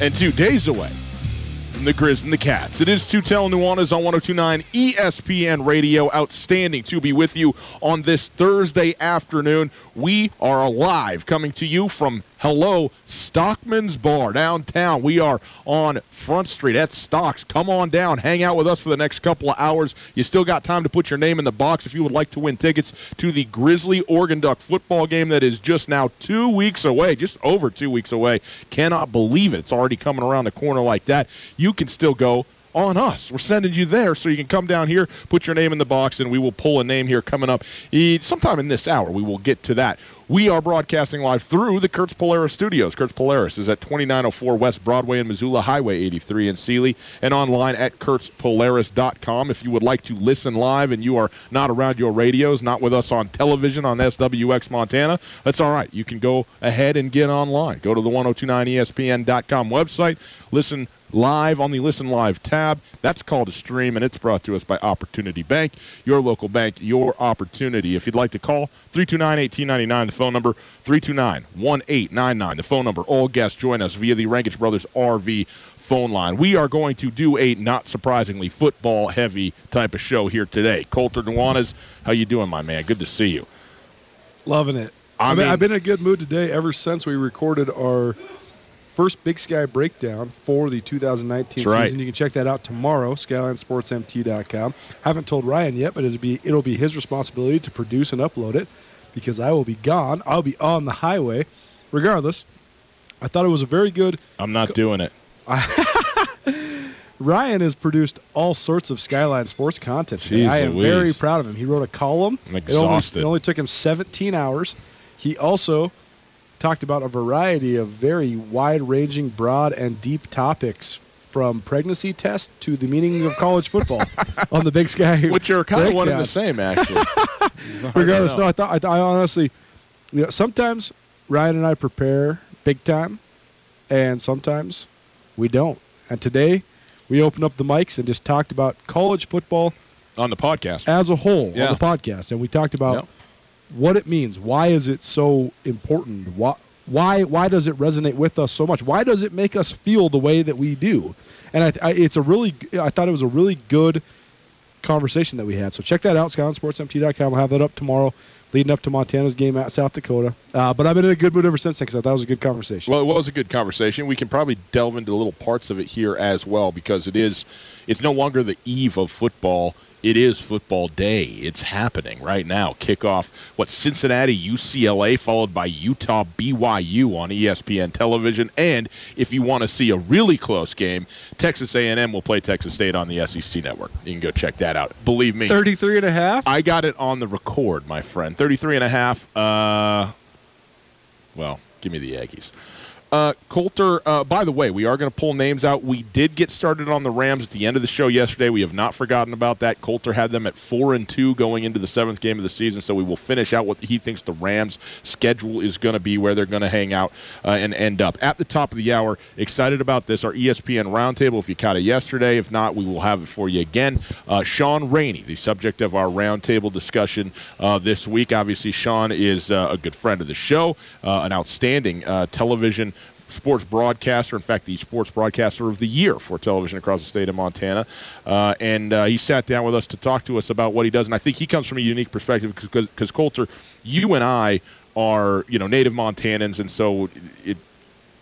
and two days away from the Grizz and the Cats. It is Tutel Nuanez on 1029 ESPN Radio. Outstanding to be with you on this Thursday afternoon. We are alive coming to you from Hello Stockman's Bar downtown. We are on Front Street at Stocks. Come on down, hang out with us for the next couple of hours. You still got time to put your name in the box if you would like to win tickets to the Grizzly Oregon Duck football game that is just now two weeks away, just over two weeks away. Cannot believe it. It's already coming around the corner like that. You can still go on us. We're sending you there so you can come down here, put your name in the box, and we will pull a name here coming up sometime in this hour. We will get to that. We are broadcasting live through the Kurtz Polaris studios. Kurtz Polaris is at 2904 West Broadway in Missoula, Highway 83 in Seeley, and online at kurtzpolaris.com. If you would like to listen live and you are not around your radios, not with us on television on SWX Montana, that's all right. You can go ahead and get online. Go to the 1029ESPN.com website, listen live on the Listen Live tab. That's called a stream, and it's brought to us by Opportunity Bank, your local bank, your opportunity. If you'd like to call, 329 1899, the phone number, 329 1899, the phone number. All guests join us via the Rankage Brothers RV phone line. We are going to do a, not surprisingly, football heavy type of show here today. Colter Nuanez, how you doing, my man? Good to see you. Loving it. I mean- I've been in a good mood today ever since we recorded our first Big Sky breakdown for the 2019 That's right. season. You can check that out tomorrow, SkylineSportsMT.com. Haven't told Ryan yet, but it'll be it'll be his responsibility to produce and upload it because I will be gone. I'll be on the highway. Regardless, I thought it was a very good. I'm not doing it. Ryan has produced all sorts of Skyline Sports content. Today. Jeez I am Louise. very proud of him. He wrote a column. I'm It only- exhausted. It only, took him 17 hours. He also talked about a variety of very wide-ranging, broad, and deep topics from pregnancy test to the meaning of college football on the Big Sky. Which are kind of one and the same, actually. It's hard to Regardless, no, I thought I, I honestly, you know, sometimes Ryan and I prepare big time, and sometimes we don't. And today, we opened up the mics and just talked about college football on the podcast. as a whole Yeah. on the podcast, and we talked about Yep. What it means. Why is it so important? Why, why, why does it resonate with us so much? Why does it make us feel the way that we do? And I, I, it's a really, I thought it was a really good conversation that we had. So check that out, SkylineSportsMT.com. We'll have that up tomorrow. leading up to Montana's game at South Dakota. Uh, but I've been in a good mood ever since then because I thought it was a good conversation. Well, it was a good conversation. We can probably delve into little parts of it here as well because it is it's no longer the eve of football. It is football day. It's happening right now. Kickoff what Cincinnati UCLA followed by Utah BYU on ESPN television and if you want to see a really close game, Texas A&M will play Texas State on the SEC network. You can go check that out. Believe me. 33 and a half? I got it on the record, my friend. 33 and a half. Uh, well, give me the Yankees. Uh, Colter, uh, by the way, we are going to pull names out. We did get started on the Rams at the end of the show yesterday. We have not forgotten about that. Colter had them at 4 and 2 going into the seventh game of the season, so we will finish out what he thinks the Rams' schedule is going to be, where they're going to hang out uh, and end up. At the top of the hour, excited about this. Our ESPN roundtable, if you caught it yesterday. If not, we will have it for you again. Uh, Sean Rainey, the subject of our roundtable discussion uh, this week. Obviously, Sean is uh, a good friend of the show, an outstanding television sports broadcaster. In fact, the sports broadcaster of the year for television across the state of Montana. Uh, and uh, he sat down with us to talk to us about what he does. And I think he comes from a unique perspective because Colter, you and I are you know native Montanans, and so it.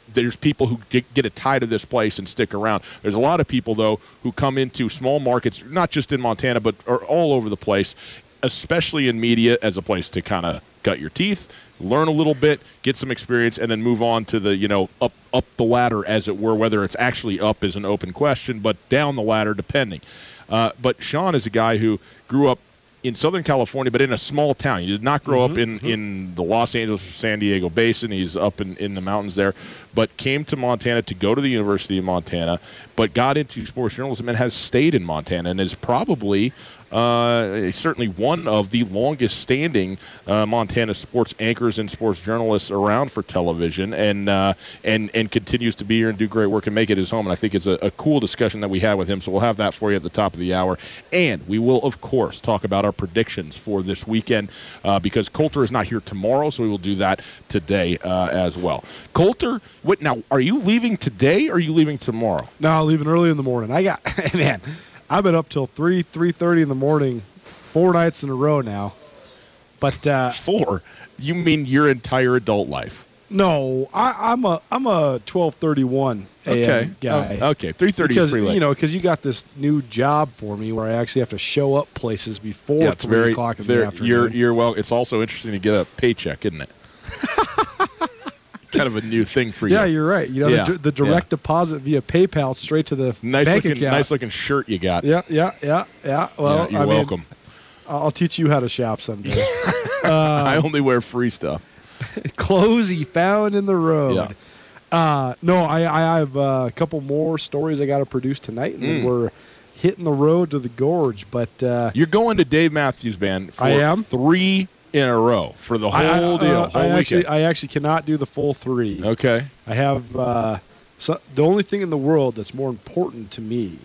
There's people who get, a tie to this place and stick around. There's a lot of people though who come into small markets, not just in Montana, but are all over the place, especially in media as a place to kind of cut your teeth, learn a little bit, get some experience, and then move on to the you know up up the ladder, as it were. Whether it's actually up is an open question, but down the ladder, depending. Uh, but Sean is a guy who grew up in Southern California, but in a small town. He did not grow up in, in the Los Angeles or San Diego basin. He's up in, in the mountains there, but came to Montana to go to the University of Montana, but got into sports journalism and has stayed in Montana and is probably uh, certainly one of the longest standing uh, Montana sports anchors and sports journalists around for television and uh, and and continues to be here and do great work and make it his home. And I think it's a, a cool discussion that we had with him. So we'll have that for you at the top of the hour. And we will, of course, talk about our predictions for this weekend uh, because Colter is not here tomorrow. So we will do that today uh, as well. Colter, what now? Are you leaving today or are you leaving tomorrow? No, leaving early in the morning. I got man, I've been up till three, three thirty in the morning, four nights in a row now. But uh, Four. You mean your entire adult life? no, I, I'm a I'm a twelve thirty one a.m. Okay. guy. Oh, okay. Three thirty is pretty late. you know, because you got this new job for me where I actually have to show up places before yeah, three very. o'clock in the afternoon. You're you're well. It's also interesting to get a paycheck, isn't it? kind of a new thing for you. yeah, you're right. You know, Yeah, the, the direct deposit via PayPal straight to the nice bank looking, account. nice looking shirt you got. Yeah, yeah, yeah, yeah. Well, Yeah, you're I mean, welcome. I'll teach you how to shop someday. I only wear free stuff. Clothes he found in the road. Yeah. Uh, no, I, I have uh, a couple more stories I got to produce tonight, and Mm. we're hitting the road to the gorge. But uh, You're going to Dave Matthews Band for I am. three in a row for the whole I, I- deal, uh, whole I weekend. actually, I actually cannot do the full three. okay. I have uh, so, the only thing in the world that's more important to me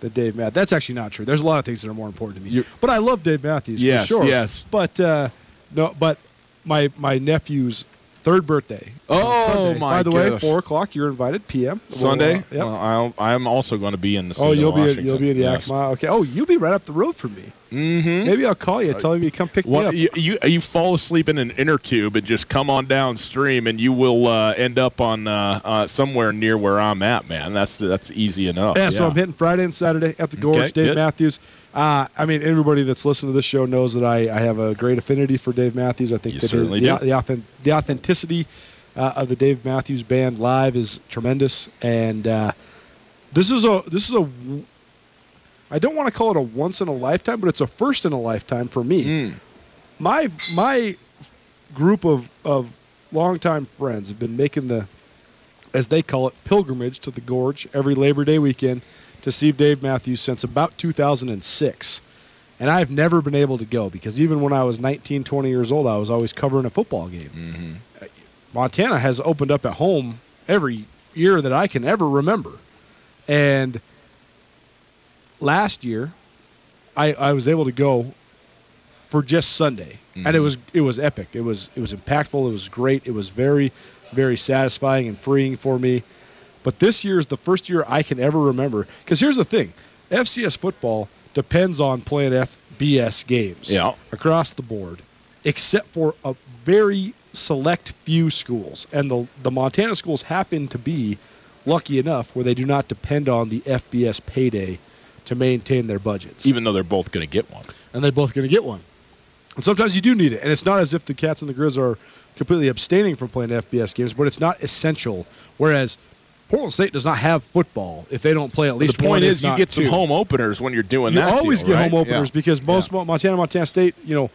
than Dave Matthews. That's actually not true. There's a lot of things that are more important to me. You- but I love Dave Matthews Yes, for sure. yes. But uh, no, but my my nephew's third birthday. Oh, Sunday. my By the way, four o'clock. You're invited. PM Sunday. Well, uh, yep. Well, I'll, I'm also going to be in the. oh, you'll be Washington. you'll be in the yes. Yakima. Okay. Oh, you'll be right up the road from me. Mm-hmm. Maybe I'll call you, tell you to come pick me up. you, you you fall asleep in an inner tube and just come on downstream, and you will uh, end up on uh, uh, somewhere near where I'm at, man. That's that's easy enough. Yeah, so I'm hitting Friday and Saturday at the Gorge. Okay, Dave good. Matthews. Uh, I mean, everybody that's listened to this show knows that I, I have a great affinity for Dave Matthews. I think You that certainly the, do. the, the authenticity uh, of the Dave Matthews Band live is tremendous, and uh, this is a this is a I don't want to call it a once in a lifetime, but it's a first in a lifetime for me. Mm. My my group of of longtime friends have been making the as they call it, pilgrimage to the gorge every Labor Day weekend to see Dave Matthews since about 2006. And I've never been able to go because even when I was 19, 20 years old, I was always covering a football game. Uh, Montana has opened up at home every year that I can ever remember. And last year, I, I was able to go for just Sunday, and it was it was epic. It was it was impactful. It was great. It was very very satisfying and freeing for me. But this year is the first year I can ever remember. Because here's the thing: FCS football depends on playing FBS games Yeah. across the board, except for a very select few schools. And the, the Montana schools happen to be lucky enough where they do not depend on the FBS payday to maintain their budgets. Even though they're both going to get one. and they're both going to get one. And sometimes you do need it. And it's not as if the Cats and the Grizz are completely abstaining from playing FBS games, but it's not essential. Whereas Portland State does not have football if they don't play at least the point is, you get some home openers when you're doing You that. You always deal, get right? home openers Yeah. because most Yeah. Montana, Montana State, you know,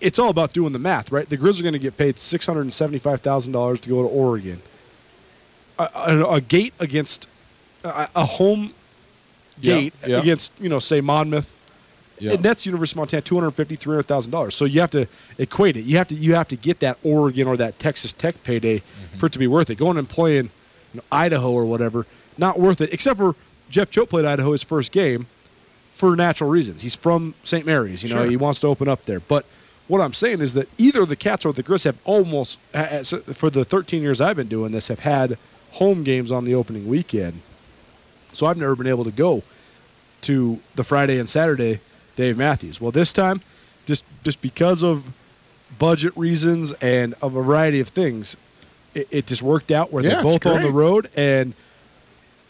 it's all about doing the math, right? The Grizz are going to get paid six hundred and seventy-five thousand dollars to go to Oregon. A, a, a gate against a, a home gate yeah. against, you know, say Monmouth. It nets University of Montana two hundred fifty, three hundred thousand dollars. So you have to equate it. You have to you have to get that Oregon or that Texas Tech payday Mm-hmm. for it to be worth it. Going and playing you know, Idaho or whatever, not worth it. Except for Jeff Choate played Idaho his first game for natural reasons. He's from St. Maries. You know, Sure. he wants to open up there. But what I'm saying is that either the Cats or the Grizz have almost, for the 13 years I've been doing this, have had home games on the opening weekend. So I've never been able to go to the Friday and Saturday Dave Matthews. Well, this time, just just because of budget reasons and a variety of things, it, it just worked out where Yeah, they're both on the road and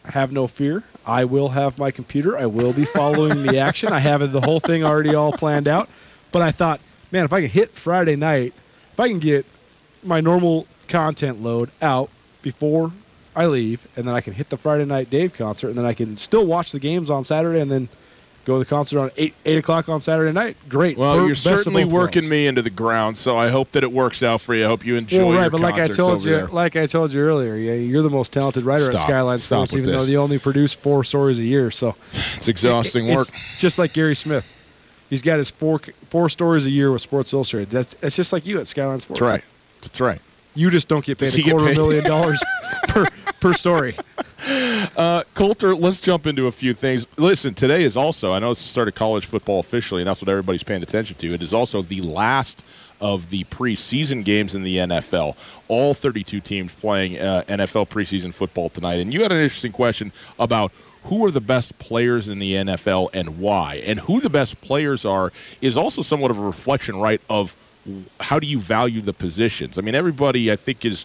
have no fear. I will have my computer. I will be following the action. I have the whole thing already all planned out. But I thought, man, if I can hit Friday night, if I can get my normal content load out before I leave, and then I can hit the Friday night Dave concert, and then I can still watch the games on Saturday, and then go to the concert on eight eight o'clock on Saturday night. Great. Well, you're certainly working worlds. me into the ground, so I hope that it works out for you. I hope you enjoy Well, right, your but like I told you, there. like I told you earlier, yeah, you're the most talented writer Stop. at Skyline Stop Sports, even this. though you only produce four stories a year. So It's exhausting It- work. it's just like Gary Smith. He's got his four four stories a year with Sports Illustrated. That's it's just like you at Skyline Sports. That's right. That's right. You just don't get paid Does a quarter paid? million dollars per per story. Uh, Colter, let's jump into a few things. Listen, today is also, I know it's the start of college football officially, and that's what everybody's paying attention to. It is also the last of the preseason games in the NFL. All 32 teams playing uh, NFL preseason football tonight. And you had an interesting question about who are the best players in the NFL and why. And who the best players are is also somewhat of a reflection, right, of how do you value the positions? I mean, everybody, I think, is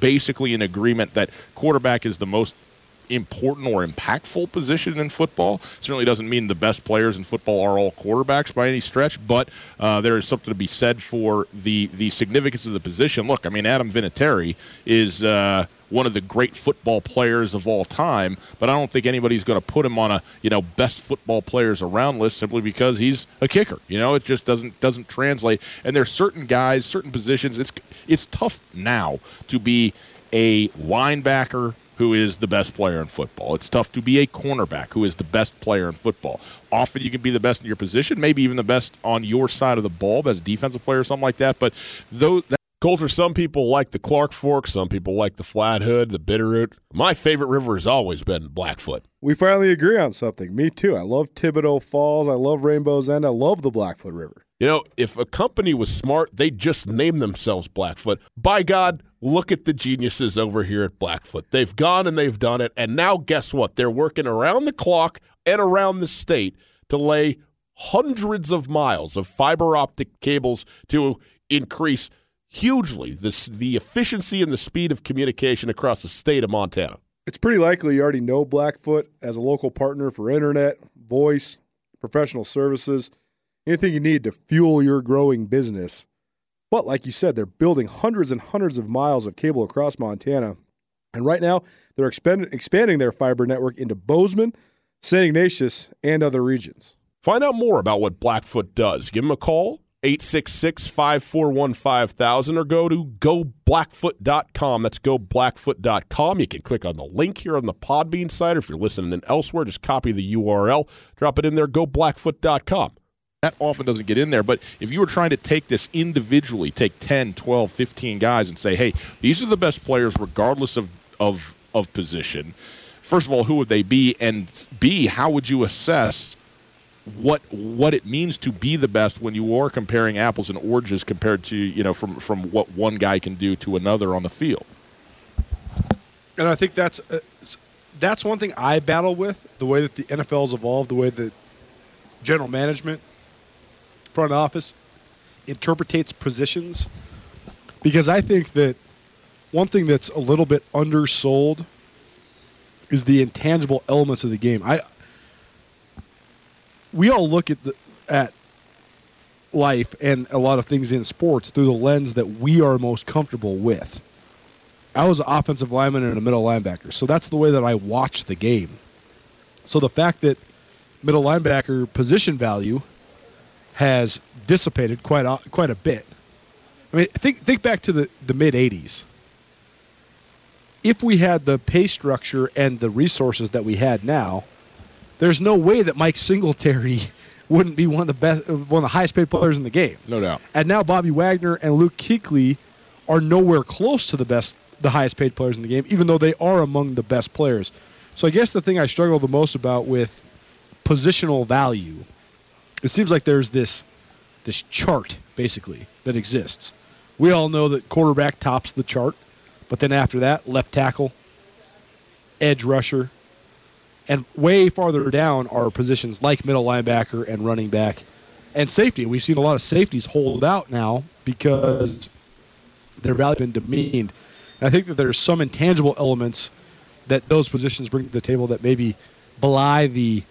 basically in agreement that quarterback is the most important or impactful position in football. Certainly doesn't mean the best players in football are all quarterbacks by any stretch, but uh, there is something to be said for the the significance of the position. Look, I mean, Adam Vinatieri is. Uh, one of the great football players of all time, but I don't think anybody's going to put him on a you know best football players around list simply because he's a kicker. You know, it just doesn't doesn't translate. And there's certain guys, certain positions. It's it's tough now to be a linebacker who is the best player in football. It's tough to be a cornerback who is the best player in football. Often you can be the best in your position, maybe even the best on your side of the ball as a defensive player or something like that. But though that Colter, some people like the Clark Fork, some people like the Flathead, the Bitterroot. My favorite river has always been Blackfoot. We finally agree on something. Me too. I love Thibodeau Falls. I love Rainbow's End. I love the Blackfoot River. You know, if a company was smart, they'd just name themselves Blackfoot. By God, look at the geniuses over here at Blackfoot. They've gone and they've done it. And now, guess what? They're working around the clock and around the state to lay hundreds of miles of fiber optic cables to increase hugely this, the efficiency and the speed of communication across the state of Montana. It's pretty likely you already know Blackfoot as a local partner for internet, voice, professional services, anything you need to fuel your growing business. But like you said, they're building hundreds and hundreds of miles of cable across Montana. And right now, they're expand- expanding their fiber network into Bozeman, St. Ignatius, and other regions. Find out more about what Blackfoot does. Give them a call, 866 541 5000, or go to goblackfoot.com. That's goblackfoot.com. You can click on the link here on the Podbean site, or if you're listening in elsewhere, just copy the URL, drop it in there, goblackfoot.com. that often doesn't get in there. But if you were trying to take this individually, take 10, 12, 15 guys and say, hey, these are the best players regardless of, of, of position, first of all, who would they be? And B, how would you assess what what it means to be the best when you are comparing apples and oranges compared to, you know, from, from what one guy can do to another on the field? And I think that's uh, that's one thing I battle with the way that the NFL's evolved, the way that general management, front office, interpretates positions because I think that one thing that's a little bit undersold is the intangible elements of the game. I we all look at the at life and a lot of things in sports through the lens that we are most comfortable with. I was an offensive lineman and a middle linebacker, so that's the way that I watch the game. So the fact that middle linebacker position value has dissipated quite a, quite a bit. I mean, think think back to the, the mid '80s. If we had the pay structure and the resources that we had now, there's no way that Mike Singletary wouldn't be one of the best, one of the highest paid players in the game. No doubt. And now Bobby Wagner and Luke Kuechly are nowhere close to the best, the highest paid players in the game, even though they are among the best players. So I guess the thing I struggle the most about with positional value, it seems like there's this this chart basically that exists. We all know that quarterback tops the chart, but then after that, left tackle, edge rusher, and way farther down are positions like middle linebacker and running back and safety. We've seen a lot of safeties hold out now because their value has been demeaned. And I think that there's some intangible elements that those positions bring to the table that maybe belie the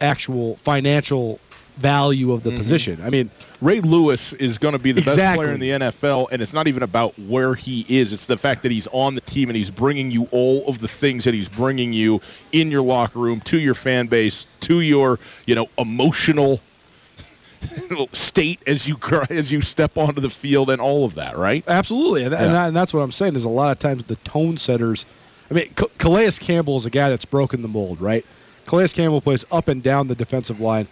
actual financial value of the mm-hmm. position. I mean, Ray Lewis is going to be the best player in the NFL, and it's not even about where he is. It's the fact that he's on the team and he's bringing you all of the things that he's bringing you in your locker room, to your fan base, to your you know emotional state as you as you step onto the field, and all of that. Right? Absolutely, and, and, Yeah. that- and that's what I'm saying. Is a lot of times the tone setters. I mean, Ca- Calais Campbell is a guy that's broken the mold, right? Calais Campbell plays up and down the defensive line.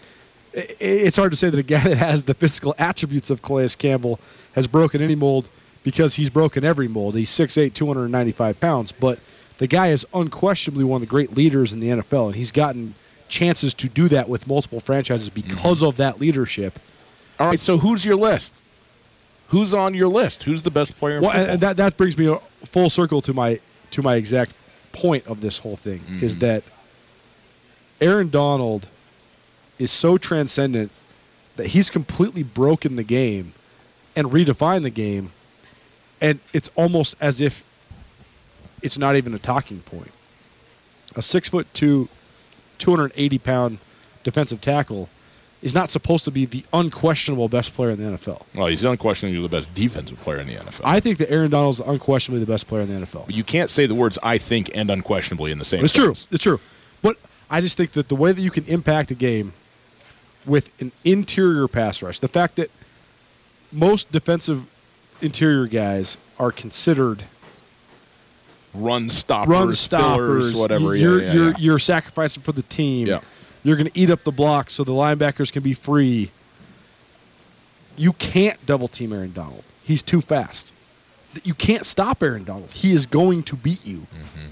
It's hard to say that a guy that has the physical attributes of Calais Campbell has broken any mold because he's broken every mold. He's 6'8", 295 pounds, but the guy is unquestionably one of the great leaders in the NFL, and he's gotten chances to do that with multiple franchises mm-hmm. because of that leadership. All right. So who's your list? Who's on your list? Who's the best player? Well, and football? and that that brings me full circle to my to my exact point of this whole thing is mm-hmm. that Aaron Donald is so transcendent that he's completely broken the game and redefined the game, and it's almost as if it's not even a talking point. A six foot two, two hundred eighty pound defensive tackle is not supposed to be the unquestionable best player in the NFL. well, he's unquestionably the best defensive player in the NFL. I think that Aaron Donald is unquestionably the best player in the NFL. But you can't say the words "I think" and "unquestionably" in the same. It's true. It's true. But I just think that the way that you can impact a game with an interior pass rush, the fact that most defensive interior guys are considered Run stoppers, run fillers, stoppers, whatever. You're yeah, yeah, you're yeah. you're sacrificing for the team. You're going to eat up the block so the linebackers can be free. You can't double team Aaron Donald. He's too fast. You can't stop Aaron Donald. He is going to beat you. Mm-hmm.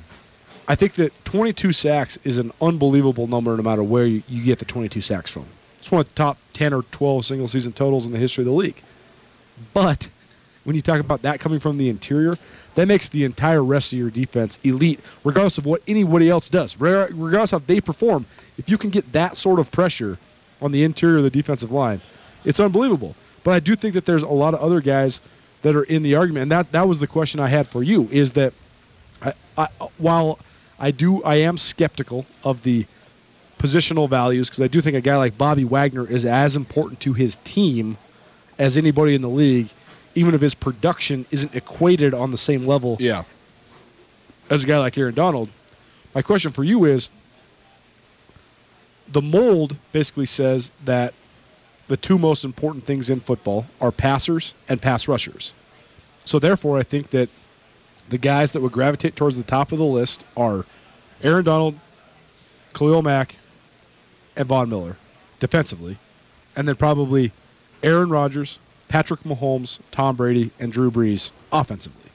I think that 22 sacks is an unbelievable number no matter where you, you get the 22 sacks from. It's one of the top 10 or 12 single season totals in the history of the league. But when you talk about that coming from the interior, that makes the entire rest of your defense elite, regardless of what anybody else does, regardless of how they perform. If you can get that sort of pressure on the interior of the defensive line, it's unbelievable. But I do think that there's a lot of other guys that are in the argument, and that that was the question I had for you: is that I, I, while I do, I am skeptical of the positional values because I do think a guy like Bobby Wagner is as important to his team as anybody in the league, even if his production isn't equated on the same level yeah. as a guy like Aaron Donald. My question for you is the mold basically says that the two most important things in football are passers and pass rushers. So therefore, I think that the guys that would gravitate towards the top of the list are Aaron Donald, Khalil Mack, and Von Miller defensively, and then probably Aaron Rodgers, Patrick Mahomes, Tom Brady, and Drew Brees offensively.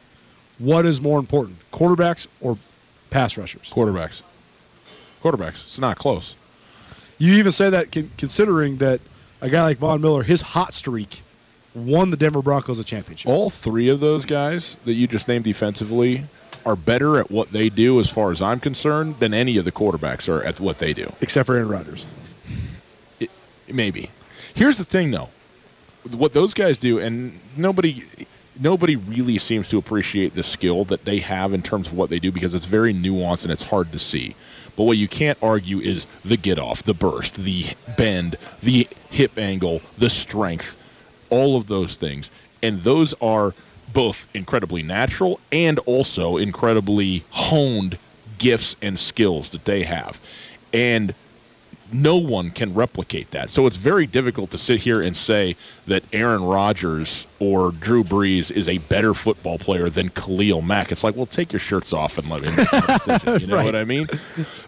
What is more important, quarterbacks or pass rushers? Quarterbacks. Quarterbacks. It's not close. You even say that considering that a guy like Von Miller, his hot streak, won the Denver Broncos a championship. All three of those guys that you just named defensively are better at what they do, as far as I'm concerned, than any of the quarterbacks are at what they do. Except for Aaron Rodgers. Maybe. Here's the thing, though. what those guys do, and nobody nobody really seems to appreciate the skill that they have in terms of what they do because it's very nuanced and it's hard to see. But what you can't argue is the get off, the burst, the bend, the hip angle, the strength, all of those things. And those are both incredibly natural and also incredibly honed gifts and skills that they have. And no one can replicate that. So it's very difficult to sit here and say that Aaron Rodgers or Drew Brees is a better football player than Khalil Mack. It's like, well, take your shirts off and let me make that decision. You know what I mean?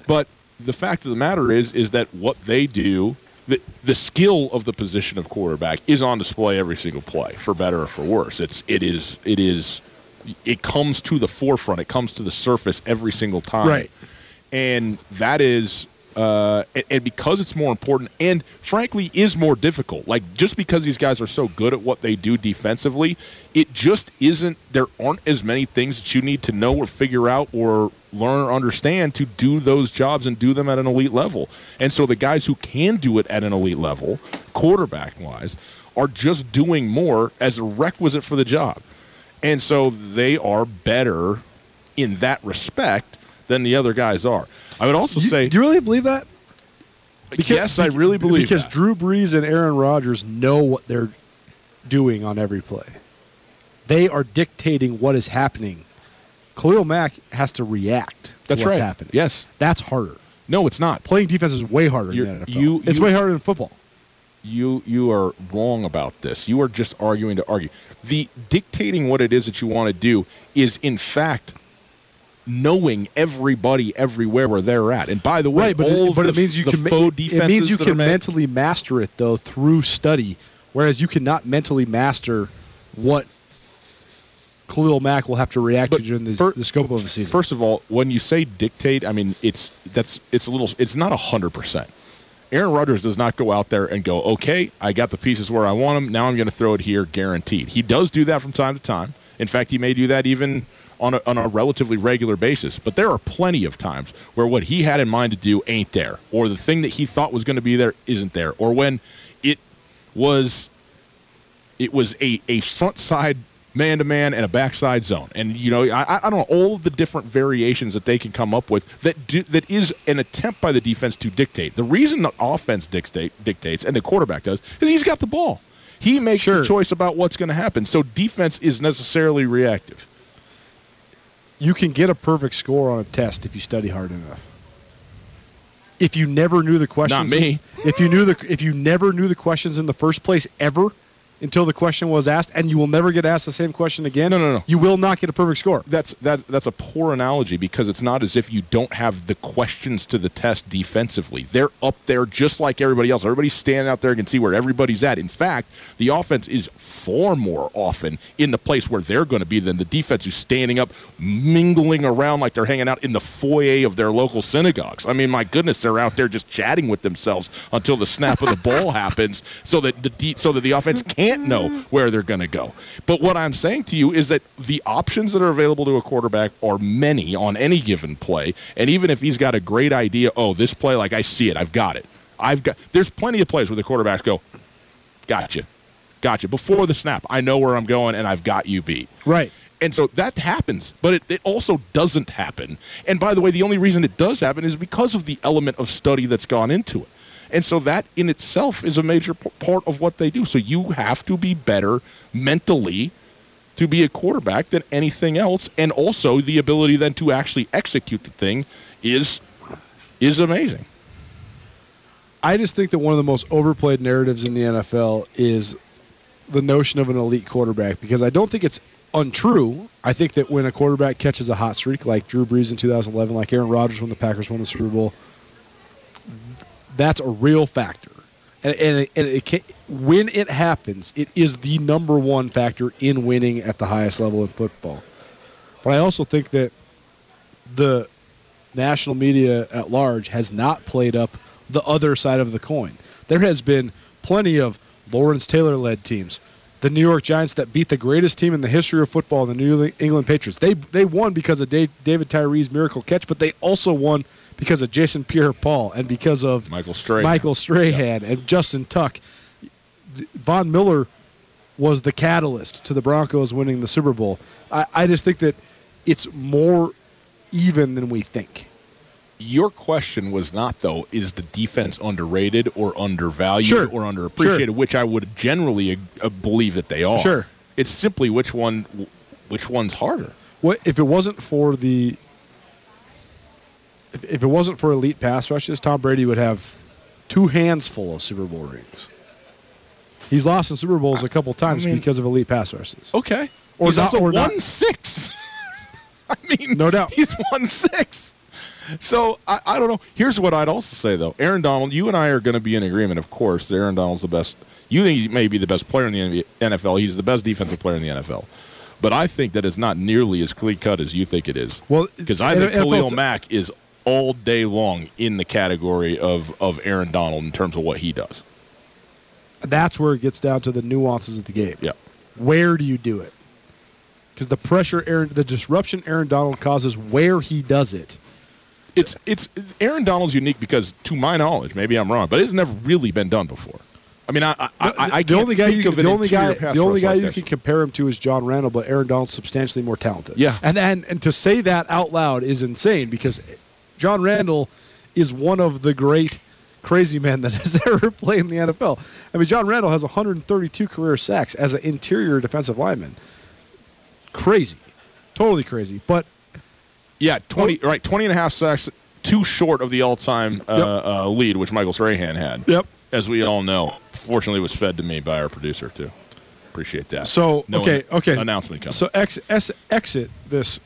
But the fact of the matter is, is that what they do, the, the skill of the position of quarterback is on display every single play, for better or for worse. It's it is it is it comes to the forefront. It comes to the surface every single time. Right. And that is uh, and, and because it's more important and frankly is more difficult. Like just because these guys are so good at what they do defensively it just isn't there aren't as many things that you need to know or figure out or learn or understand to do those jobs and do them at an elite level. And so the guys who can do it at an elite level quarterback wise are just doing more as a requisite for the job. And so they are better in that respect than the other guys are i would also You- say do you really believe that? yes, I really believe because that. Drew Brees and Aaron Rodgers know what they're doing on every play. They are dictating what is happening. Khalil Mack has to react. to That's what's right. happening. Yes. that's harder. No, it's not. Playing defense is way harder You're- than NFL. you- it's you- way harder than football. You you are wrong about this. You are just arguing to argue. The dictating what it is that you want to do is in fact knowing everybody everywhere where they're at. And by the way, right, but, it, but the, it means you can it means you can mentally master it though through study, whereas you cannot mentally master what Khalil Mack will have to react to But during the, the scope of the season. First of all, when you say dictate, I mean it's that's it's a little it's not hundred percent. Aaron Rodgers does not go out there and go, okay, I got the pieces where I want them. Now I'm going to throw it here, guaranteed. He does do that from time to time. In fact, he may do that even on a, on a relatively regular basis. But there are plenty of times where what he had in mind to do ain't there, or the thing that he thought was going to be there isn't there, or when it was it was a, a front side man to man and a backside zone. And you know, I, I don't know all of the different variations that they can come up with that do, that is an attempt by the defense to dictate. The reason the offense dictate dictates and the quarterback does is he's got the ball. He makes Sure. the choice about what's going to happen. So defense is necessarily reactive. You can get a perfect score on a test if you study hard enough. If you never knew the questions, not me. If you knew the, if you never knew the questions in the first place ever, until the question was asked, and you will never get asked the same question again. No, no, no. You will not get a perfect score. That's that's that's a poor analogy because it's not as if you don't have the questions to the test defensively. They're up there just like everybody else. Everybody's standing out there and can see where everybody's at. In fact, the offense is far more often in the place where they're going to be than the defense who's standing up, mingling around like they're hanging out in the foyer of their local synagogues. I mean, my goodness, they're out there just chatting with themselves until the snap of the ball happens, so that the de- so that the offense can't know where they're going to go. But what I'm saying to you is that the options that are available to a quarterback are many on any given play, and even if he's got a great idea, oh, this play, like I see it, I've got it. I've got. There's plenty of plays where the quarterbacks go, gotcha, gotcha. Before the snap, I know where I'm going, and I've got you beat. Right. And so that happens, but it, it also doesn't happen. And by the way, the only reason it does happen is because of the element of study that's gone into it. And so that in itself is a major p- part of what they do. So you have to be better mentally to be a quarterback than anything else. And also the ability then to actually execute the thing is is amazing. I just think that one of the most overplayed narratives in the NFL is the notion of an elite quarterback because I don't think it's untrue. I think that when a quarterback catches a hot streak like Drew Brees in 2011, like Aaron Rodgers when the Packers won the Super Bowl, that's a real factor. And, and, it, and it can, when it happens, it is the number one factor in winning at the highest level in football. But I also think that the national media at large has not played up the other side of the coin. There has been plenty of Lawrence Taylor led teams. The New York Giants that beat the greatest team in the history of football, the New England Patriots. They they won because of Dave, David Tyree's miracle catch, but they also won because of Jason Pierre-Paul and because of Michael Strahan. Michael Strahan and Justin Tuck. Von Miller was the catalyst to the Broncos winning the Super Bowl. I, I just think that it's more even than we think. Your question was not though is the defense underrated or undervalued Sure. or underappreciated, Sure. which I would generally uh, believe that they are. Sure. It's simply which one which one's harder. What if it wasn't for the if, if it wasn't for elite pass rushes, Tom Brady would have two hands full of Super Bowl rings. He's lost in Super Bowls a couple times mean- because of elite pass rushes. Okay. Or he's not- also or not. one six. I mean, No doubt. he's one six. So I, I don't know. Here's what I'd also say though, Aaron Donald. You and I are going to be in agreement, of course. that Aaron Donald's the best. You think he may be the best player in the NFL. He's the best defensive player in the NFL. But I think that it's not nearly as clear cut as you think it is. Well, because I think and Khalil Mack is all day long in the category of of Aaron Donald in terms of what he does. That's where it gets down to the nuances of the game. Yeah. Where do you do it? Because the pressure, Aaron, the disruption Aaron Donald causes where he does it. it's it's Aaron Donald's unique because, to my knowledge, maybe I'm wrong, but it's never really been done before. I mean, I I, I, I the only guy you, of an the only guy the only guy like you this. can compare him to is John Randle, but Aaron Donald's substantially more talented. Yeah. and and and to say that out loud is insane because John Randle is one of the great crazy men that has ever played in the NFL. I mean, John Randle has 132 career sacks as an interior defensive lineman. Crazy, totally crazy. But Yeah, 20 right, 20 and a half sacks, too short of the all-time uh, Yep. uh, lead, which Michael Strahan had. Yep. As we all know, fortunately, was fed to me by our producer too. Appreciate that. So No okay, okay. Announcement coming. So ex, es, exit this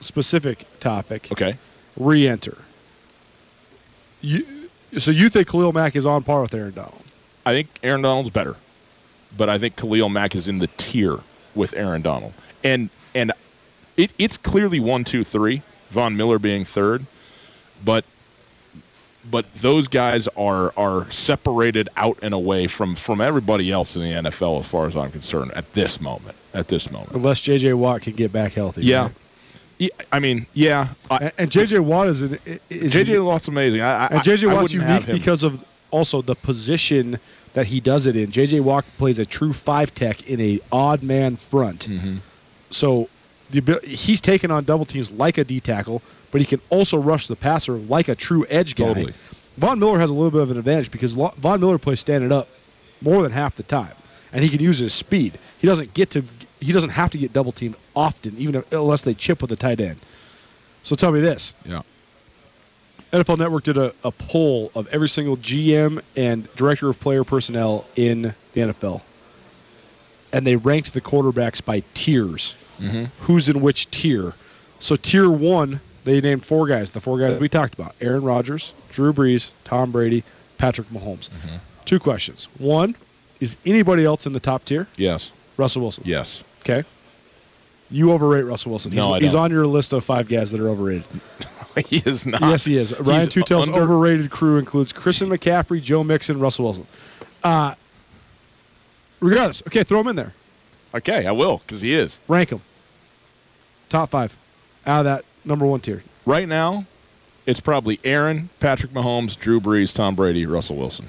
specific topic. okay. Re-enter. You, so you think Khalil Mack is on par with Aaron Donald? I think Aaron Donald's better, but I think Khalil Mack is in the tier with Aaron Donald, and and it, it's clearly one, two, three. Von Miller being third, but but those guys are are separated out and away from from everybody else in the NFL as far as I'm concerned at this moment. At this moment, Unless J.J. Watt can get back healthy. yeah. right? Yeah, I mean, yeah. I, And, J.J. Watt is an is JJ Watt's amazing. I, I, and J.J. Watt's unique because of also the position that he does it in. J.J. Watt plays a true five tech in a odd man front. Mm-hmm. So the he's taken on double teams like a D tackle, but he can also rush the passer like a true edge guy. Totally. Von Miller has a little bit of an advantage because Von Miller plays standing up more than half the time, and he can use his speed. He doesn't get to he doesn't have to get double teamed often, even if, unless they chip with the tight end. So tell me this: yeah. NFL Network did a, a poll of every single GM and director of player personnel in the NFL. And they ranked the quarterbacks by tiers. Mm-hmm. Who's in which tier? So, tier one, they named four guys, the four guys we talked about Aaron Rodgers, Drew Brees, Tom Brady, Patrick Mahomes. Mm-hmm. Two questions. One, is anybody else in the top tier? Yes. Russell Wilson. Yes. Okay. You overrate Russell Wilson. He's, No, I he's don't. on your list of five guys that are overrated. he is not. Yes, he is. Ryan He's Tutel's under- overrated crew includes Christian McCaffrey, Joe Mixon, Russell Wilson. Uh, regardless, okay, throw him in there. Okay, I will because he is. Rank him. Top five out of that number one tier. Right now, it's probably Aaron, Patrick Mahomes, Drew Brees, Tom Brady, Russell Wilson.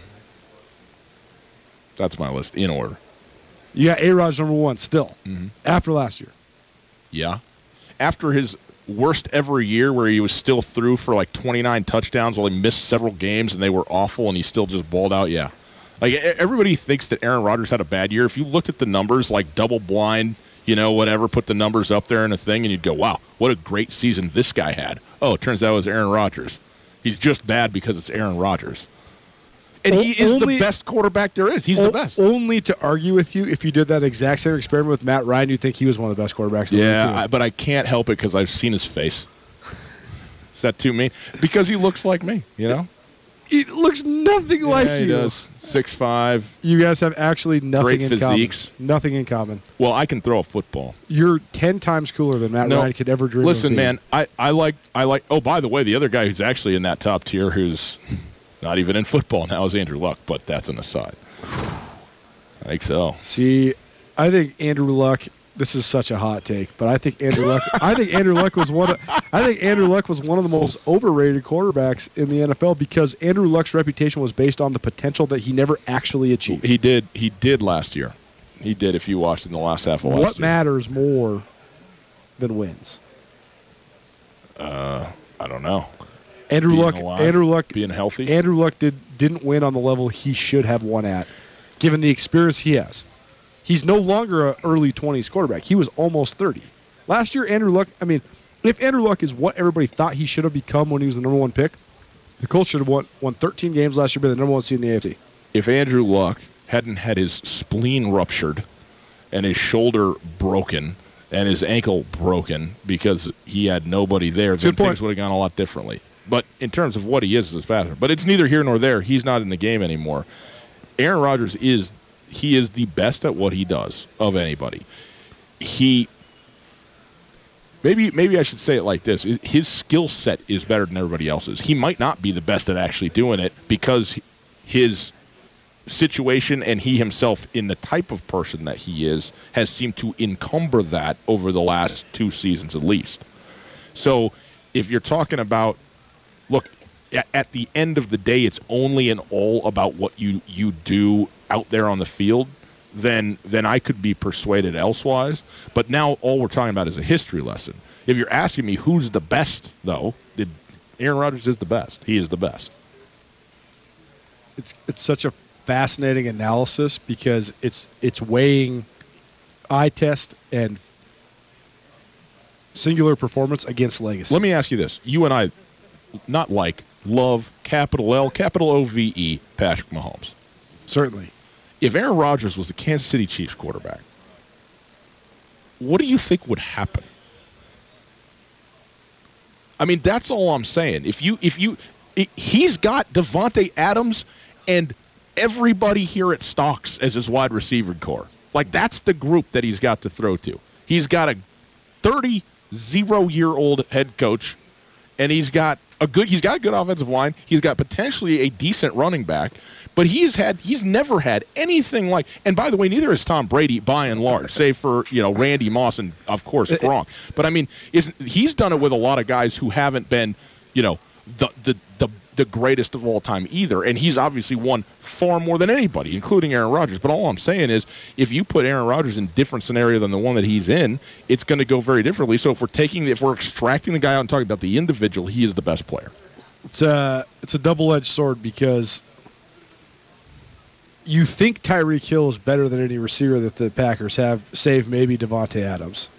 That's my list in order. You got A Rod number one still Mm-hmm. after last year. Yeah. After his worst ever year where he was still through for like 29 touchdowns while he missed several games and they were awful and he still just balled out, yeah. Like everybody thinks that Aaron Rodgers had a bad year. If you looked at the numbers like double blind, you know, whatever, put the numbers up there in a thing and you'd go, "Wow, what a great season this guy had." Oh, it turns out it was Aaron Rodgers. He's just bad because it's Aaron Rodgers. And he is only- the best quarterback there is. He's the best. Only to argue with you, if you did that exact same experiment with Matt Ryan, you'd think he was one of the best quarterbacks. Yeah. I, but I can't help it because I've seen his face. Is that too mean? Because he looks like me, you know. he looks nothing like yeah, he you. does. Six five. You guys have actually nothing Great in physiques. common. Nothing in common. Well, I can throw a football. You're ten times cooler than Matt no, Ryan could ever dream. of Listen, man, I, I like I like. Oh, by the way, the other guy who's actually in that top tier, who's not even in football now, is Andrew Luck. But that's an aside. I think so. See, I think Andrew Luck. This is such a hot take, but I think Andrew Luck. I think Andrew Luck was one. Of, I think Andrew Luck was one of the most overrated quarterbacks in the NFL because Andrew Luck's reputation was based on the potential that he never actually achieved. He did. He did last year. He did. If you watched in the last half of last year. What year. matters more than wins? Uh, I don't know. Andrew Being Luck. alive, Andrew Luck. being healthy. Andrew Luck did didn't win on the level he should have won at, given the experience he has. He's no longer an early twenties quarterback. He was almost thirty. Last year, Andrew Luck. I mean, if Andrew Luck is what everybody thought he should have become when he was the number one pick, the Colts should have won won thirteen games last year, been the number one seed in the AFC. if Andrew Luck hadn't had his spleen ruptured and his shoulder broken and his ankle broken because he had nobody there, then point. things would have gone a lot differently. But in terms of what he is as a passer, but it's neither here nor there. He's not in the game anymore. Aaron Rodgers is he is the best at what he does of anybody. He maybe maybe I should say it like this: his skill set is better than everybody else's. He might not be the best at actually doing it because his situation and he himself in the type of person that he is has seemed to encumber that over the last two seasons at least. So if you're talking about look at, at the end of the day it's only and all about what you you do out there on the field then then I could be persuaded elsewise but now all we're talking about is a history lesson if you're asking me who's the best though did Aaron Rodgers is the best he is the best It's it's such a fascinating analysis because it's it's weighing eye test and singular performance against legacy. Let me ask you this. You and I, not like, love, capital L, capital O V E, Patrick Mahomes. Certainly. If Aaron Rodgers was the Kansas City Chiefs quarterback, what do you think would happen? I mean, that's all I'm saying. If you, if you, he's got Davante Adams and everybody here at Stocks as his wide receiver core. Like that's the group that he's got to throw to. He's got a 30 zero year old head coach, and he's got a good. He's got a good offensive line. He's got potentially a decent running back, but he's had he's never had anything like. And by the way, neither has Tom Brady by and large, save for you know Randy Moss and of course uh, uh, Gronk. But I mean, is he's done it with a lot of guys who haven't been you know the the the the greatest of all time either. And he's obviously won far more than anybody, including Aaron Rodgers. But all I'm saying is, if you put Aaron Rodgers in a different scenario than the one that he's in, it's going to go very differently. So if we're taking, if we're extracting the guy out and talking about the individual, he is the best player. It's a it's a double edged sword because you think Tyreek Hill is better than any receiver that the Packers have, save maybe Davante Adams.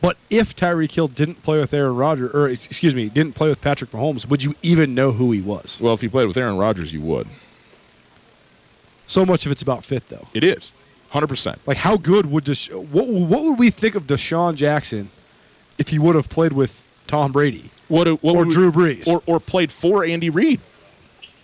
But if Tyreek Hill didn't play with Aaron Rodgers, or excuse me, didn't play with Patrick Mahomes, would you even know who he was? Well, if he played with Aaron Rodgers, you would. So much of it's about fit, though. It is, hundred percent. Like, how good would Desha- what what would we think of DeSean Jackson if he would have played with Tom Brady? What, what Or Drew Brees. or or played for Andy Reid.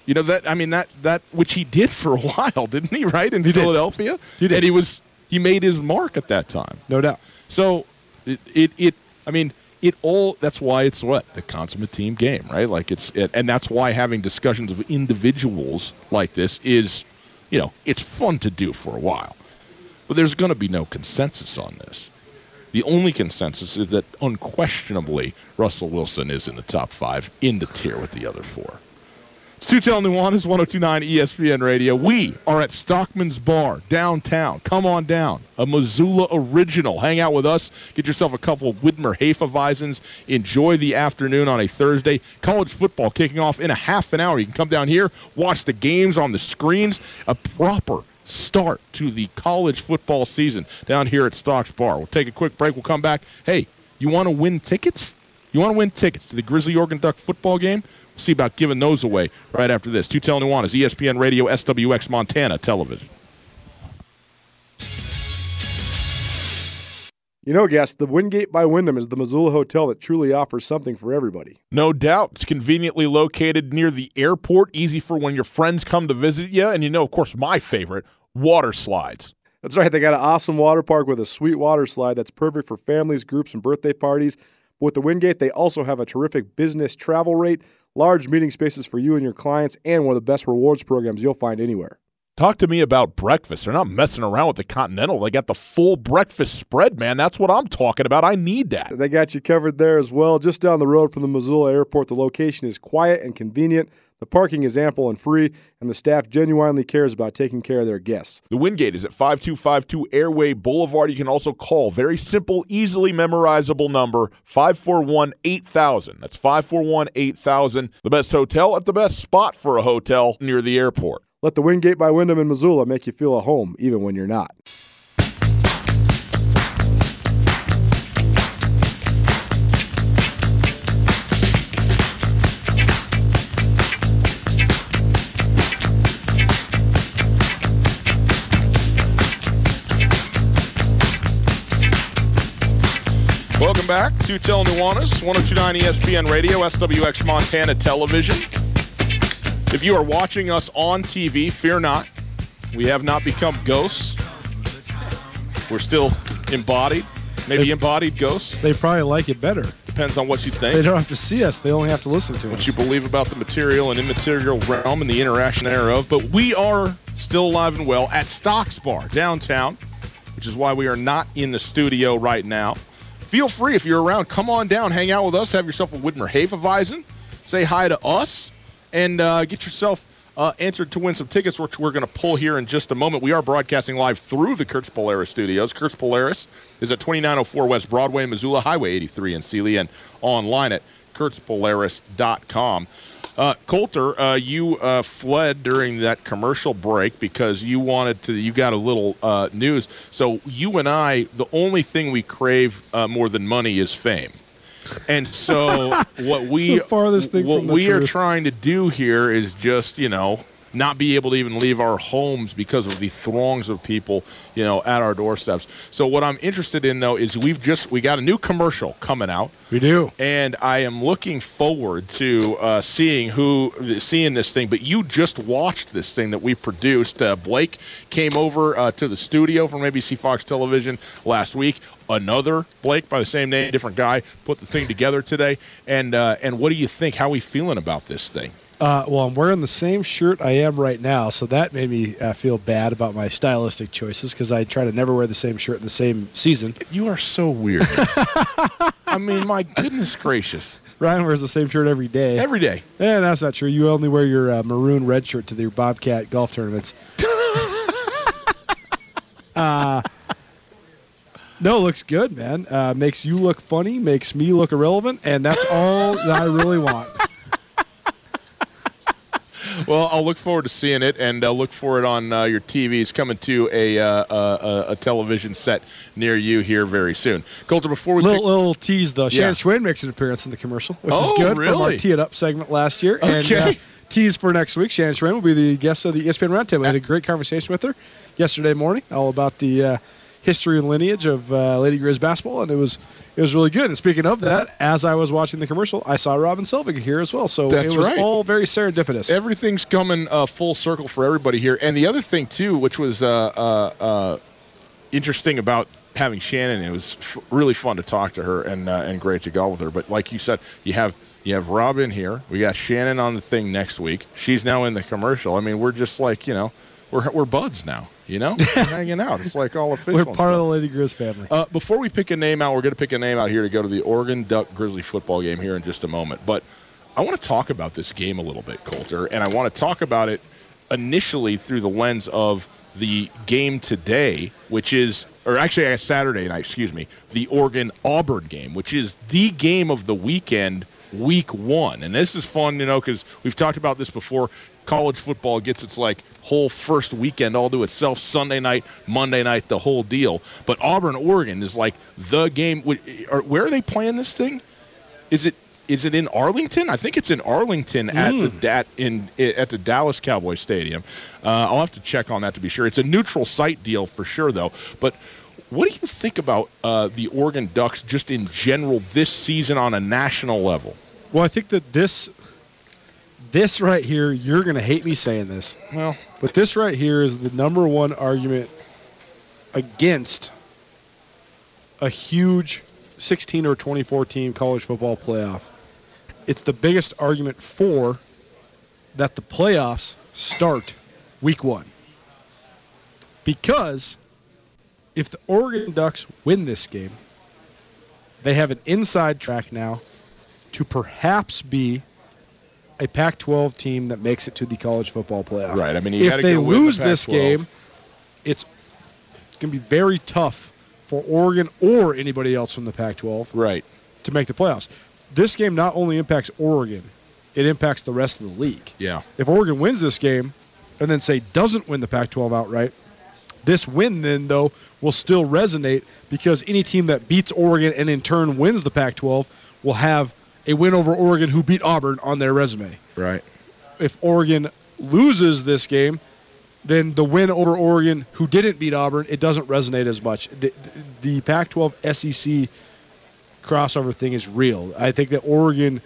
You know that I mean that that which he did for a while, didn't he? Right in He did. Philadelphia, He did. and he was he made his mark at that time. No doubt. So it, it, it I mean, it all. That's why it's what the consummate team game, right? Like it's, it, and that's why having discussions of individuals like this is, you know, it's fun to do for a while. But there's going to be no consensus on this. The only consensus is that unquestionably Russell Wilson is in the top five in the tier with the other four. It's Tutel Nuanez, 1029 ESPN Radio. We are at Stockman's Bar downtown. Come on down. A Missoula original. Hang out with us. Get yourself a couple of Widmer Hefeweizens. Enjoy the afternoon on a Thursday. College football kicking off in a half an hour. You can come down here, watch the games on the screens. A proper start to the college football season down here at Stocks Bar. We'll take a quick break. We'll come back. Hey, you want to win tickets? You want to win tickets to the Grizzly Oregon Duck football game? We'll see about giving those away right after this. Tutel Nuanez, ESPN Radio, SWX Montana Television. You know, guest, the Wingate by Wyndham is the Missoula hotel that truly offers something for everybody. No doubt. It's conveniently located near the airport, easy for when your friends come to visit you. And you know, of course, my favorite water slides. That's right. They got an awesome water park with a sweet water slide that's perfect for families, groups, and birthday parties. But with the Wingate, they also have a terrific business travel rate, large meeting spaces for you and your clients, and one of the best rewards programs you'll find anywhere. Talk to me about breakfast. They're not messing around with the Continental. They got the full breakfast spread, man. That's what I'm talking about. I need that. They got you covered there as well. Just down the road from the Missoula airport, the location is quiet and convenient. The parking is ample and free, and the staff genuinely cares about taking care of their guests. The Wingate is at 5252 Airway Boulevard. You can also call. Very simple, easily memorizable number 541 8000. That's 541 8000. The best hotel at the best spot for a hotel near the airport. Let the Wingate by Wyndham in Missoula make you feel at home, even when you're not. Welcome back to Tell Nuanez, 1029 ESPN Radio, SWX Montana Television. If you are watching us on TV, fear not. We have not become ghosts. We're still embodied, maybe embodied ghosts. They probably like it better. Depends on what you think. They don't have to see us; they only have to listen to what us. What you believe about the material and immaterial realm and the interaction thereof. But we are still alive and well at Stocks Bar downtown, which is why we are not in the studio right now. Feel free if you're around, come on down, hang out with us, have yourself a Widmer Hefeweizen, say hi to us, and uh, get yourself uh, entered to win some tickets, which we're going to pull here in just a moment. We are broadcasting live through the Kurtz Polaris studios. Kurtz Polaris is at 2904 West Broadway, Missoula Highway 83 in Seeley, and online at kurtzpolaris.com. Uh, Colter, uh, you uh, fled during that commercial break because you wanted to. You got a little uh, news. So you and I, the only thing we crave uh, more than money is fame. And so what we the farthest thing what we are trying to do here is just you know not be able to even leave our homes because of the throngs of people you know at our doorsteps. So what I'm interested in though is we've just we got a new commercial coming out we do. and I am looking forward to uh, seeing who seeing this thing. But you just watched this thing that we produced. Uh, Blake came over uh, to the studio from ABC Fox Television last week. Another Blake by the same name, different guy, put the thing together today. And uh, and what do you think? How are we feeling about this thing? Uh, well, I'm wearing the same shirt I am right now, so that made me uh, feel bad about my stylistic choices because I try to never wear the same shirt in the same season. You are so weird. I mean, my goodness gracious! Ryan wears the same shirt every day. Every day. Yeah, that's not true. You only wear your uh, maroon red shirt to your Bobcat golf tournaments. uh, no, looks good, man. Uh, makes you look funny, makes me look irrelevant, and that's all that I really want. Well, I'll look forward to seeing it, and I'll look for it on uh, your TVs coming to a, uh, a, a television set near you here very soon. Colter, before we Little, pick- little tease though. Yeah. Shannon Schweyen makes an appearance in the commercial, which Oh, is good from our? Tee It Up segment last year. And Okay. uh, tease for next week, Shannon Schweyen will be the guest of the ESPN Roundtable. I had a great conversation with her yesterday morning, all about the uh, history and lineage of uh, Lady Griz basketball, and it was it was really good. And speaking of that, as I was watching the commercial, I saw Robin Selvig here as well. So That's it was right. all very serendipitous. everything's coming uh, full circle for everybody here. And the other thing too, which was uh, uh, uh, interesting about having Shannon, it was f- really fun to talk to her and uh, and great to go with her. But like you said, you have you have Robin here. We got Shannon on the thing next week. She's now in the commercial. I mean, we're just like you know, we're we're buds now. You know, We're hanging out. It's like all official. We're part of the Lady Griz family. Uh, before we pick a name out, we're going to pick a name out here to go to the Oregon Duck Grizzly football game here in just a moment. But I want to talk about this game a little bit, Colter, and I want to talk about it initially through the lens of the game today, which is, or actually, uh, Saturday night, excuse me, the Oregon Auburn game, which is the game of the weekend, week one. And this is fun, you know, because we've talked about this before. College football gets its like whole first weekend all to itself Sunday night, Monday night, the whole deal. But Auburn, Oregon is like the game. Where are they playing this thing? Is it is it in Arlington? I think it's in Arlington at the dat in at the Dallas Cowboy Stadium. Uh, I'll have to check on that to be sure. It's a neutral site deal for sure, though. But what do you think about uh, the Oregon Ducks just in general this season on a national level? Well, I think that this this right here, you're going to hate me saying this. Well, But this right here is the number one argument against a huge 16 or 24 team college football playoff. It's the biggest argument for that the playoffs start week one. because if the Oregon Ducks win this game, they have an inside track now to perhaps be a Pac 12 team that makes it to the college football playoff. Right, I mean, you if they the lose this game, it's going to be very tough for Oregon or anybody else from the Pac 12 Right. to make the playoffs. This game not only impacts Oregon, it impacts the rest of the league. Yeah. If Oregon wins this game and then say doesn't win the Pac 12 outright, this win then though will still resonate because any team that beats Oregon and in turn wins the Pac 12 will have a win over Oregon who beat Auburn on their resume. Right. If Oregon loses this game, then the win over Oregon who didn't beat Auburn, it doesn't resonate as much. The, the Pac 12 SEC crossover thing is real. I think that Oregon,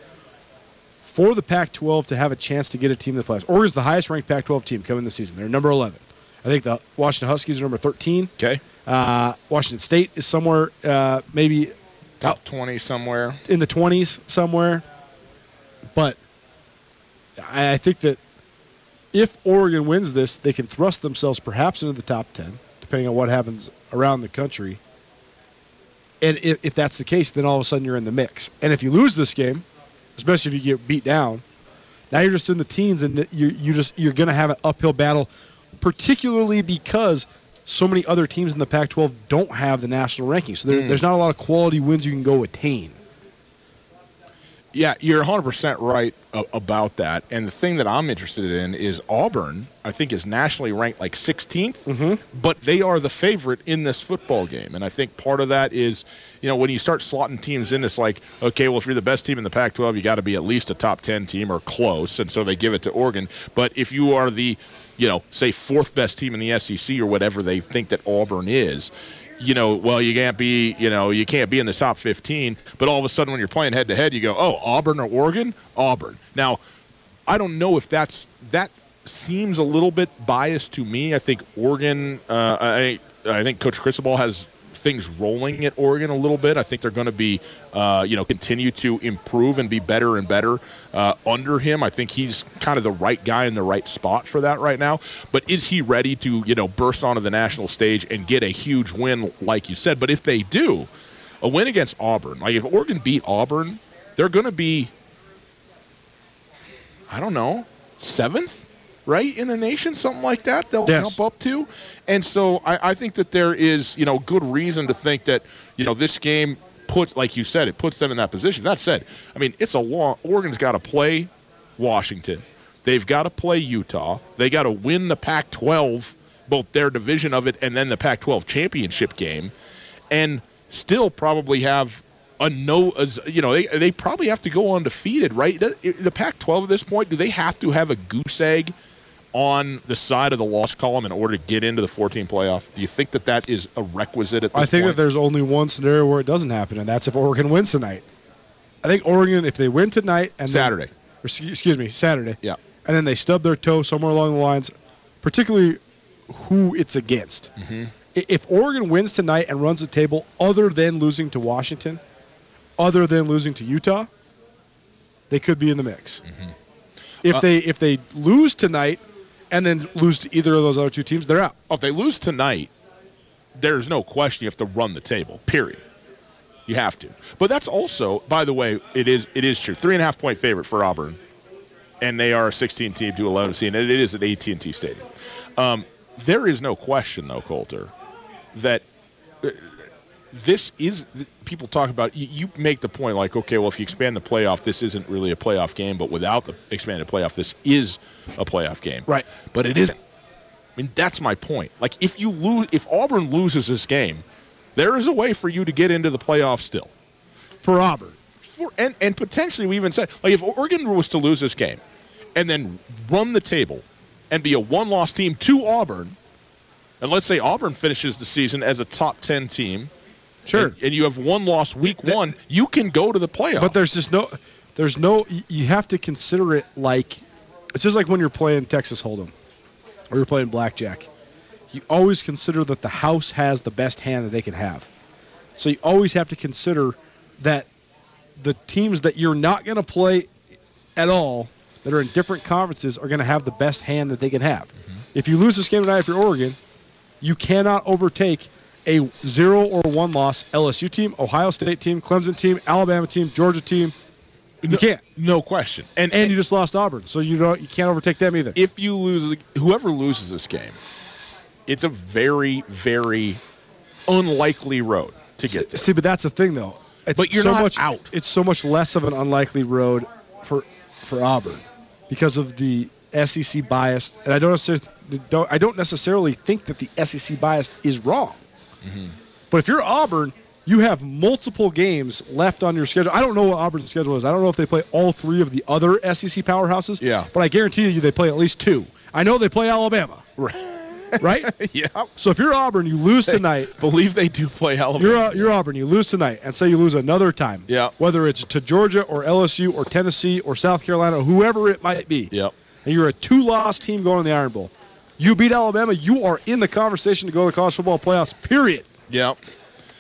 for the Pac 12 to have a chance to get a team in the playoffs, Oregon's the highest ranked Pac 12 team coming this season. They're number 11. I think the Washington Huskies are number 13. Okay. Uh, Washington State is somewhere, uh, maybe Top 20 somewhere. in the 20s somewhere. But I I think that if Oregon wins this, they can thrust themselves perhaps into the top 10, depending on what happens around the country. And if, if that's the case, then all of a sudden you're in the mix. And if you lose this game, especially if you get beat down, now you're just in the teens, and you you just you're going to have an uphill battle, particularly because so many other teams in the Pac-12 don't have the national ranking. So there, hmm. there's not a lot of quality wins you can go attain. Yeah, you're 100% right about that. And the thing that I'm interested in is Auburn, I think, is nationally ranked like 16th, mm-hmm. but they are the favorite in this football game. And I think part of that is, you know, when you start slotting teams in, it's like, okay, well, if you're the best team in the Pac 12, you got to be at least a top 10 team or close. And so they give it to Oregon. But if you are the, you know, say fourth best team in the SEC or whatever they think that Auburn is, you know, well, you can't be, you know, you can't be in the top 15. But all of a sudden, when you're playing head to head, you go, oh, Auburn or Oregon? Auburn. Now, I don't know if that's that seems a little bit biased to me. I think Oregon. Uh, I I think Coach Cristobal has things rolling at Oregon a little bit. I think they're going to be, uh, you know, continue to improve and be better and better uh, under him. I think he's kind of the right guy in the right spot for that right now. But is he ready to, you know, burst onto the national stage and get a huge win, like you said? But if they do, a win against Auburn, like if Oregon beat Auburn, they're going to be I don't know, seventh, right, in the nation, something like that. They'll Yes. jump up to, and so I, I think that there is, you know, good reason to think that, you know, this game puts, like you said, it puts them in that position. That said, I mean, it's a long. Oregon's got to play Washington. They've got to play Utah. They got to win the Pac-12, both their division of it and then the Pac-12 championship game, and still probably have a no. As you know, they they probably have to go undefeated, right? The, the Pac-12 at this point, do they have to have a goose egg on the side of the loss column in order to get into the 14 playoff? Do you think that that is a requisite at this I think point? that there's only one scenario where it doesn't happen, and that's if Oregon wins tonight. I think Oregon, if they win tonight and then- Saturday. or, excuse me, Saturday, Yeah. and then they stub their toe somewhere along the lines, particularly who it's against. Mm-hmm. If Oregon wins tonight and runs the table, other than losing to Washington, other than losing to Utah, they could be in the mix. Mm-hmm. If Uh, they if they lose tonight and then lose to either of those other two teams, they're out. Oh, if they lose tonight, there's no question you have to run the table. Period. You have to. But that's also, by the way, it is it is true. Three and a half point favorite for Auburn, and they are a 16 team to 11 seed, and it is at AT&T Stadium. Um, there is no question, though, Colter, that uh, this is people talk about you make the point like okay well if you expand the playoff this isn't really a playoff game but without the expanded playoff this is a playoff game Right. but it isn't I mean, that's my point. Like, if you lose, if Auburn loses this game, there is a way for you to get into the playoffs still. For Auburn. For and and potentially, we even said like if Oregon was to lose this game, and then run the table, and be a one-loss team to Auburn, and let's say Auburn finishes the season as a top ten team, Sure. and, and you have one loss week one, you can go to the playoffs. But there's just no, there's no. You have to consider it like it's just like when you're playing Texas Hold'em or you're playing blackjack. You always consider that the house has the best hand that they can have. So you always have to consider that the teams that you're not going to play at all that are in different conferences are going to have the best hand that they can have. Mm-hmm. If you lose this game tonight, if you're Oregon, You cannot overtake a zero or one loss LSU team, Ohio State team, Clemson team, Alabama team, Georgia team. You can't. No question. And, And you just lost Auburn, so you don't. You can't overtake them either. if you lose, whoever loses this game, it's a very, very unlikely road to get there. See, but that's the thing, though. It's But you're so not much, out. It's so much less of an unlikely road for for Auburn because of the SEC bias, and I don't necessarily don't, I don't necessarily think that the SEC bias is wrong. Mm-hmm. But if you're Auburn, you have multiple games left on your schedule. I don't know what Auburn's schedule is. I don't know if they play all three of the other SEC powerhouses. Yeah. But I guarantee you, they play at least two. I know they play Alabama. Right. Right? yeah. So if you're Auburn, you lose tonight. Believe they do play Alabama. You're, uh, you're Auburn. You lose tonight, and say you lose another time. Yeah. Whether it's to Georgia or LSU or Tennessee or South Carolina or whoever it might be. Yep. And you're a two-loss team going to the Iron Bowl. You beat Alabama, you are in the conversation to go to the college football playoffs. Period. Yep.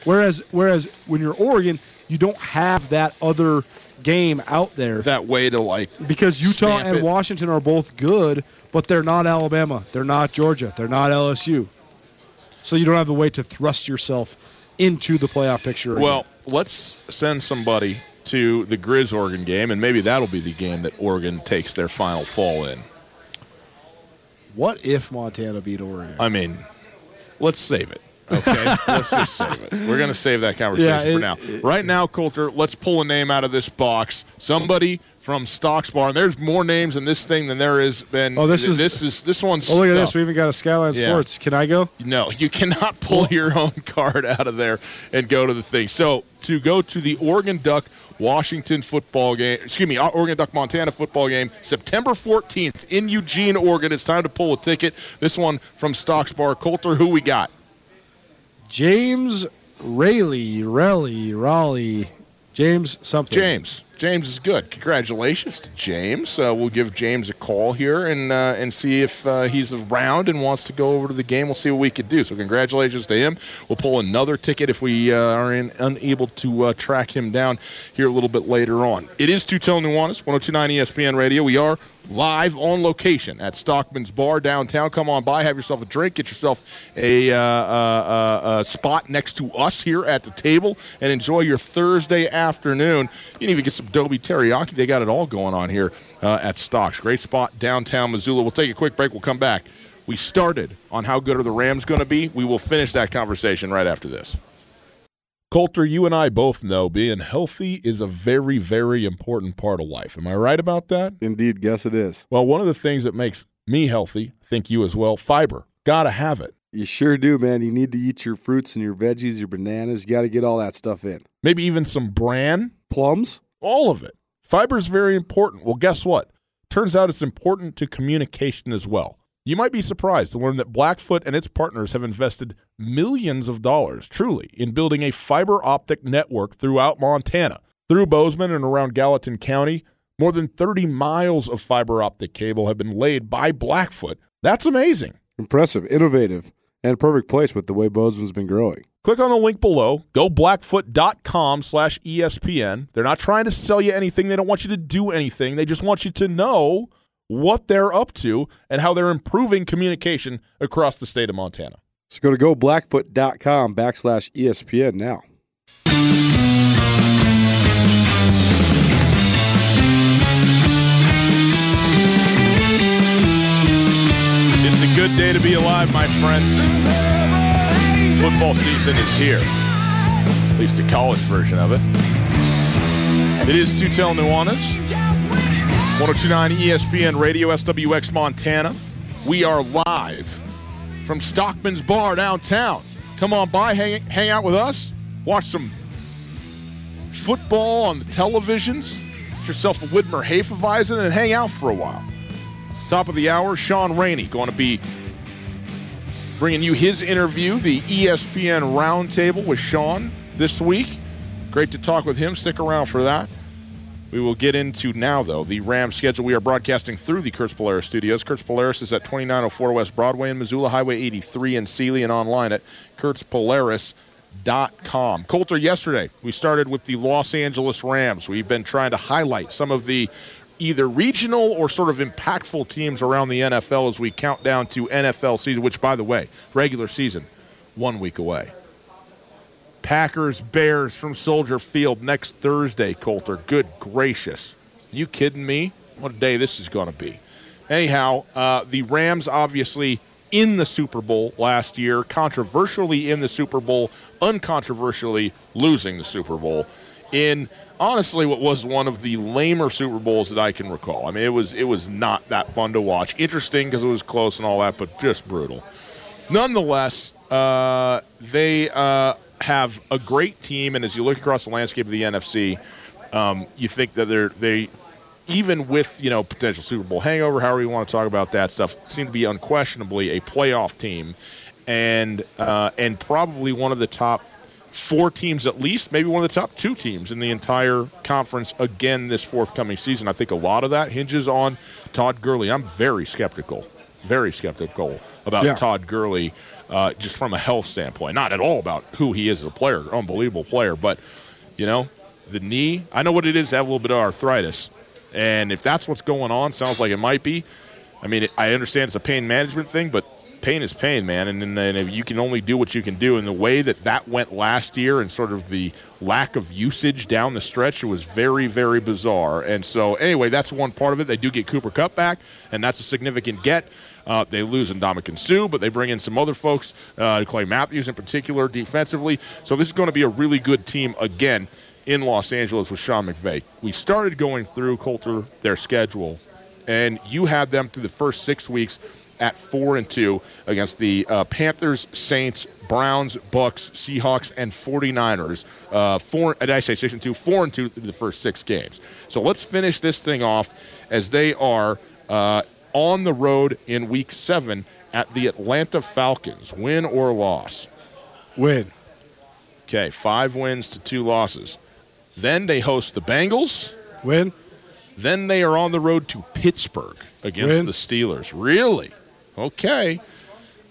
Whereas, whereas when you're Oregon, you don't have that other game out there That way to like because Utah and it. Washington are both good, but they're not Alabama. They're not Georgia. They're not LSU. So you don't have the way to thrust yourself into the playoff picture. again. Well, let's send somebody to the Grizz Oregon game, and maybe that'll be the game that Oregon takes their final fall in. what if Montana beat Oregon? I mean, let's save it. Okay, let's just save it. We're gonna save that conversation Yeah, for it- now. right now, Colter, let's pull a name out of this box. Somebody from Stocks Bar. And there's more names in this thing than there is been. Oh, this is- this is this one's. Oh, look at this. We even got a Skyline Yeah. Sports. Can I go? No, you cannot pull your own card out of there and go to the thing. So to go to the Oregon Duck Washington football game, excuse me, Oregon Duck Montana football game, September 14th in Eugene, Oregon. It's time to pull a ticket. This one from Stocks Bar. Colter, who we got? James Rayleigh, Raleigh, Raleigh, James something. James. James is good. Congratulations to James. Uh, we'll give James a call here and uh, and see if uh, he's around and wants to go over to the game. We'll see what we could do. So congratulations to him. We'll pull another ticket if we uh, are in, unable to uh, track him down here a little bit later on. It is Tutel Nuanez, 1029 ESPN Radio. We are live on location at Stockman's Bar downtown. Come on by, have yourself a drink, get yourself a, uh, uh, uh, spot next to us here at the table, and enjoy your Thursday afternoon. You can even get some Dobie teriyaki. They got it all going on here uh, at Stocks. Great spot downtown Missoula. We'll take a quick break. We'll come back. We started on how good are the Rams going to be. We will finish that conversation right after this. Colter, you and I both know being healthy is a very, very important part of life. Am I right about that? Indeed, guess it is. Well, one of the things that makes me healthy, think you as well, fiber. Gotta have it. You sure do, man. You need to eat your fruits and your veggies, your bananas. You got to get all that stuff in. Maybe even some bran, Plums? All of it. Fiber is very important. Well, guess what? Turns out it's important to communication as well. You might be surprised to learn that Blackfoot and its partners have invested millions of dollars, truly, in building a fiber optic network throughout Montana. Through Bozeman and around Gallatin County, more than 30 miles of fiber optic cable have been laid by Blackfoot. That's amazing. Impressive, innovative, and a perfect place with the way Bozeman's been growing. Click on the link below. Go blackfoot.com slash ESPN. They're not trying to sell you anything. They don't want you to do anything. They just want you to know what they're up to and how they're improving communication across the state of Montana. So go to goblackfoot.com backslash ESPN now. It's a good day to be alive, my friends. Football season is here. At least the college version of it. It is Tutel Nuanez. 1029 ESPN Radio, SWX Montana. We are live from Stockman's Bar downtown. Come on by, hang, hang out with us, watch some football on the televisions, get yourself a Widmer Hefeweizen, and hang out for a while. Top of the hour, Sean Rainey going to be bringing you his interview, the ESPN Roundtable with Sean this week. Great to talk with him. Stick around for that. We will get into now, though, the Rams schedule. We are broadcasting through the Kurtz Polaris studios. Kurtz Polaris is at 2904 West Broadway in Missoula, Highway 83 in Seeley, and online at kurtzpolaris.com. Colter, yesterday we started with the Los Angeles Rams. We've been trying to highlight some of the either regional or sort of impactful teams around the NFL as we count down to NFL season, which, by the way, regular season, one week away. Packers Bears from Soldier Field next Thursday, Colter. Good gracious. You kidding me? What a day this is going to be. Anyhow, uh, the Rams obviously in the Super Bowl last year, controversially in the Super Bowl, uncontroversially losing the Super Bowl in honestly what was one of the lamer Super Bowls that I can recall. I mean, it was it was not that fun to watch. Interesting because it was close and all that, but just brutal. Nonetheless, uh, they uh, have a great team, and as you look across the landscape of the NFC, um, you think that they're they even with you know potential Super Bowl hangover, however you want to talk about that stuff, seem to be unquestionably a playoff team, and uh, and probably one of the top four teams at least, maybe one of the top two teams in the entire conference again this forthcoming season. I think a lot of that hinges on Todd Gurley. I'm very skeptical, very skeptical about Yeah. Todd Gurley, uh, just from a health standpoint. Not at all about who he is as a player, unbelievable player, but you know, the knee. I know what it is to have a little bit of arthritis, and if that's what's going on, sounds like it might be. I mean, I understand it's a pain management thing, but pain is pain, man. And, then you can only do what you can do. And the way that that went last year and sort of the lack of usage down the stretch, it was very, very bizarre. And so, anyway, that's one part of it. They do get Cooper Kupp back, and that's a significant get. Uh, they lose Ndamukong Suh, but they bring in some other folks, uh, Clay Matthews in particular, defensively. So this is going to be a really good team again in Los Angeles with Sean McVay. We started going through Colter their schedule, and you had them through the first six weeks at four and two against the uh, Panthers, Saints, Browns, Bucs, Seahawks, and 49ers. Uh, four, did I say six and two? Four and two through the first six games. So let's finish this thing off as they are uh, on the road in week seven at the Atlanta Falcons. Win or loss? Win. Okay, five wins to two losses. Then they host the Bengals. Win. Then they are on the road to Pittsburgh against Win. the Steelers. Really? Okay.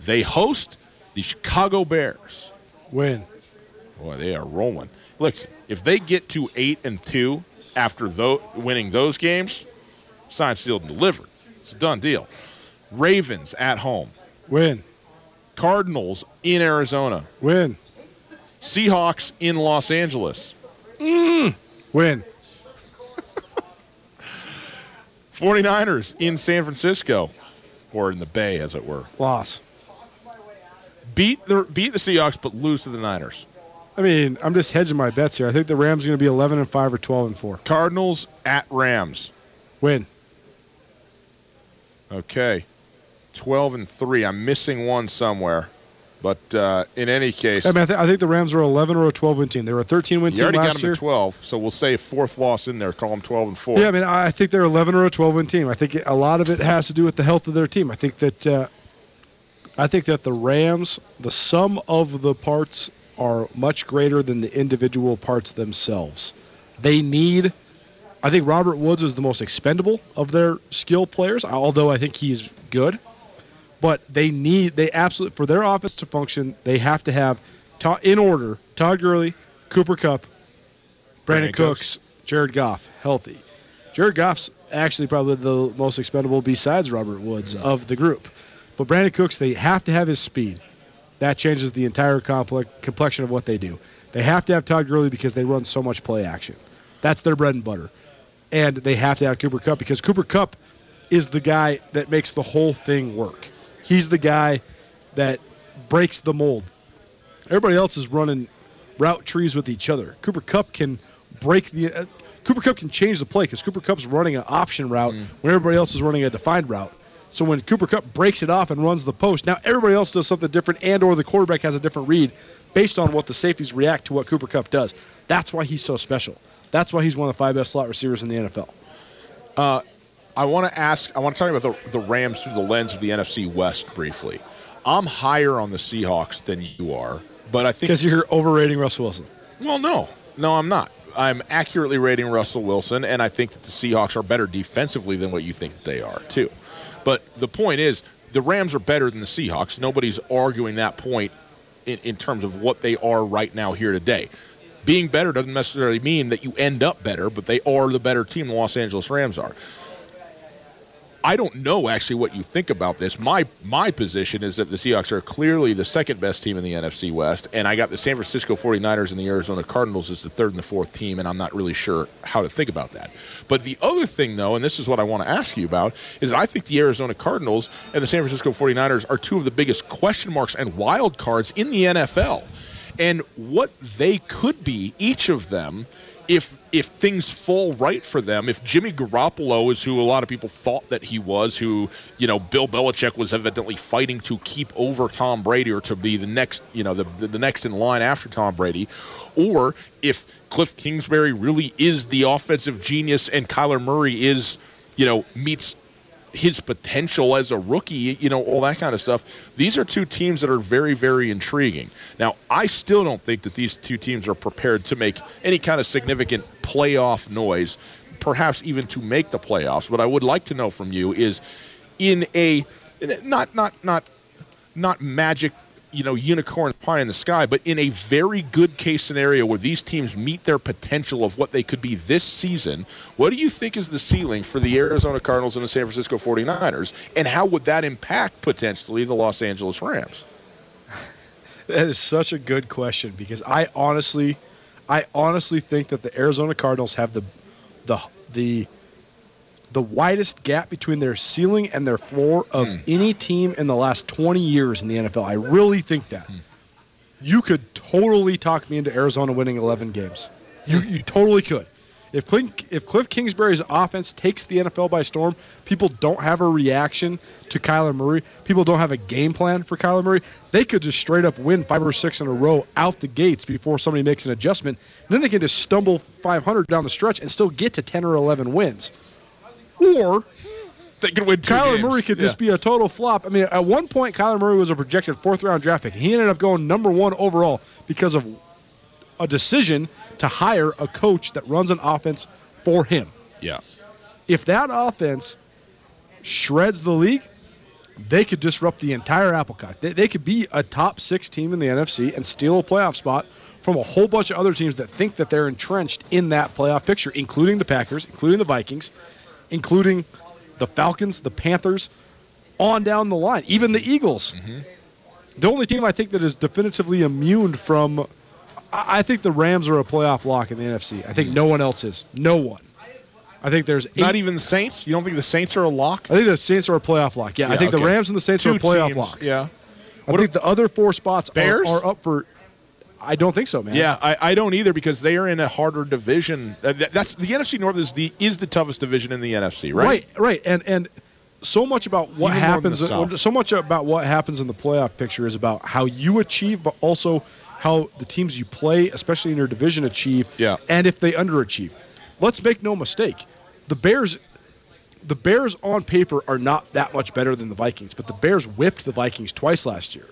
They host the Chicago Bears. Win. Boy, they are rolling. Look, if they get to eight and two after tho- winning those games, signed, sealed, and delivered. It's a done deal. Ravens at home. Win. Cardinals in Arizona. Win. Seahawks in Los Angeles. Win. 49ers in San Francisco, or in the Bay, as it were. Loss. Beat the beat the Seahawks, but lose to the Niners. I mean, I'm just hedging my bets here. I think the Rams are going to be 11 and 5 or 12 and 4. Cardinals at Rams. Win. Okay, 12 and three. I'm missing one somewhere, but uh, in any case, I mean, I, th- I think the Rams are 11 or a 12 win team. They were a 13 win team already got last them year. at 12. So we'll say fourth loss in there. Call them 12 and four. Yeah, I mean, I think they're 11 or a 12 win team. I think a lot of it has to do with the health of their team. I think that uh, I think that the Rams, the sum of the parts are much greater than the individual parts themselves. They need I think Robert Woods is the most expendable of their skill players, although I think he's good. But they need they absolutely for their offense to function, they have to have Todd, in order Todd Gurley, Cooper Kupp, Brandin, Brandin Cooks, Jared Goff healthy. Jared Goff's actually probably the most expendable besides Robert Woods mm-hmm. of the group. But Brandin Cooks, they have to have his speed. That changes the entire complex, complexion of what they do. They have to have Todd Gurley because they run so much play action. That's their bread and butter. And they have to have Cooper Kupp because Cooper Kupp is the guy that makes the whole thing work. He's the guy that breaks the mold. Everybody else is running route trees with each other. Cooper Kupp can break the. Uh, Cooper Kupp can change the play because Cooper Kupp's running an option route when everybody else is running a defined route. So when Cooper Kupp breaks it off and runs the post, now everybody else does something different, and or the quarterback has a different read based on what the safeties react to what Cooper Kupp does. That's why he's so special. That's why he's one of the five best slot receivers in the NFL. I want to ask. I want to talk about the, the Rams through the lens of the NFC West briefly. I'm higher on the Seahawks than you are, but I think Because you're overrating Russell Wilson. Well, no, no, I'm not. I'm accurately rating Russell Wilson, and I think that the Seahawks are better defensively than what you think that they are, too. But the point is, the Rams are better than the Seahawks. Nobody's arguing that point in, in terms of what they are right now here today. being better doesn't necessarily mean that you end up better, but they are the better team. The Los Angeles Rams are. I don't know actually what you think about this. My my position is that the Seahawks are clearly the second best team in the NFC West, and I got the San Francisco 49ers and the Arizona Cardinals as the third and the fourth team, and I'm not really sure how to think about that. But the other thing, though, and this is what I want to ask you about, is I think the Arizona Cardinals and the San Francisco 49ers are two of the biggest question marks and wild cards in the NFL. And what they could be, each of them, if if things fall right for them, if Jimmy Garoppolo is who a lot of people thought that he was, who you know Bill Belichick was evidently fighting to keep over Tom Brady or to be the next you know the the next in line after Tom Brady, or if Cliff Kingsbury really is the offensive genius and Kyler Murray is you know meets his potential as a rookie, you know, all that kind of stuff. These are two teams that are very, very intriguing. Now, I still don't think that these two teams are prepared to make any kind of significant playoff noise, perhaps even to make the playoffs. What I would like to know from you is in a not not not not magic you know unicorn pie in the sky but in a very good case scenario where these teams meet their potential of what they could be this season what do you think is the ceiling for the arizona cardinals and the san francisco 49ers and how would that impact potentially the los angeles rams? That is such a good question because I honestly, I honestly think that the Arizona Cardinals have the, the the, the widest gap between their ceiling and their floor of hmm. any team in the last 20 years in the NFL. I really think that. Hmm. You could totally talk me into Arizona winning 11 games. You hmm. you totally could. If Clint, if Cliff Kingsbury's offense takes the NFL by storm, people don't have a reaction to Kyler Murray. People don't have a game plan for Kyler Murray. They could just straight up win five or six in a row out the gates before somebody makes an adjustment. And then they can just stumble 500 down the stretch and still get to 10 or 11 wins. Or they could win two Kyler games. Murray could Yeah. just be a total flop. I mean, at one point, Kyler Murray was a projected fourth round draft pick. He ended up going number one overall because of a decision to hire a coach that runs an offense for him. yeah If that offense shreds the league, they could disrupt the entire apple cart. They, they could be a top six team in the NFC and steal a playoff spot from a whole bunch of other teams that think that they're entrenched in that playoff picture, including the Packers, including the Vikings, including the Falcons, the Panthers, on down the line, even the Eagles. The only team I think that is definitively immune from, I I think the Rams are a playoff lock in the NFC. I think no one else is. No one. I think there's not even the saints you don't think the saints are a lock I think the Saints are a playoff lock. Yeah, I Yeah, think the. Rams and the Saints are Two playoff teams, locks. yeah I think the other four spots are, Bears? are up for. I don't think so, man. Yeah, I, I don't either because they are in a harder division. Uh, that- That's the NFC North is the is the toughest division in the NFC, right? right, right, and and so much about what Even happens. So much about what happens in the playoff picture is about how you achieve, but also how the teams you play, especially in your division, achieve. Yeah. and if they underachieve. Let's make no mistake, the Bears. The Bears on paper are not that much better than the Vikings, but the Bears whipped the Vikings twice last year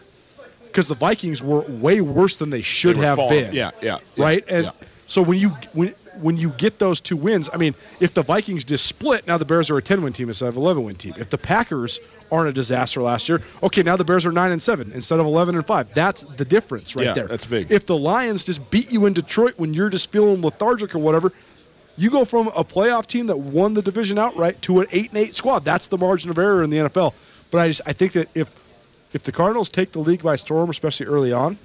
because the Vikings were way worse than they should They have falling. been. Yeah, yeah, yeah, right. And yeah. so when you when when you get those two wins, I mean, if the Vikings just split, now the Bears are a ten win team instead of eleven win team. If the Packers aren't a disaster last year, okay, now the Bears are nine and seven instead of eleven and five. That's the difference right Yeah, there. that's big. If the Lions just beat you in Detroit when you're just feeling lethargic or whatever. You go from a playoff team that won the division outright to an eight and eight squad. That's the margin of error in the NFL. But I just I think that if if the Cardinals take the league by storm, especially early on,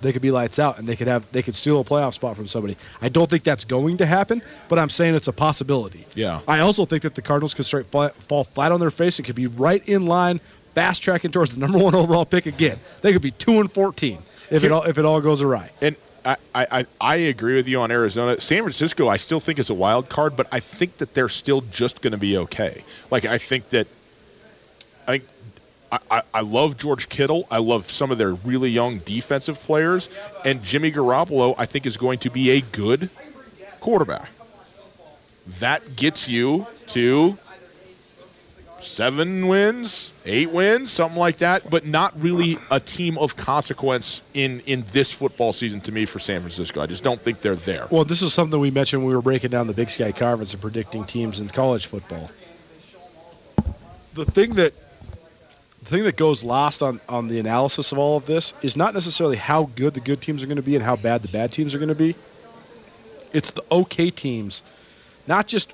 they could be lights out and they could have they could steal a playoff spot from somebody. I don't think that's going to happen, but I'm saying it's a possibility. Yeah. I also think that the Cardinals could straight fall, fall flat on their face and could be right in line, fast tracking towards the number one overall pick again. They could be two and fourteen if it all if it all goes awry. And I, I, I- I agree with you on Arizona. San Francisco, I still think is a wild card, but I think that they're still just going to be okay. Like I think that I think I, I, I love George Kittle. I love some of their really young defensive players, and Jimmy Garoppolo. I think is going to be a good quarterback. That gets you to seven wins, eight wins, something like that, but not really a team of consequence in in this football season to me for San Francisco. I just don't think they're there. Well, this is something we mentioned when we were breaking down the Big Sky Conference and predicting teams in college football. The thing that the thing that goes lost on, on the analysis of all of this is not necessarily how good the good teams are going to be and how bad the bad teams are going to be. It's the okay teams, not just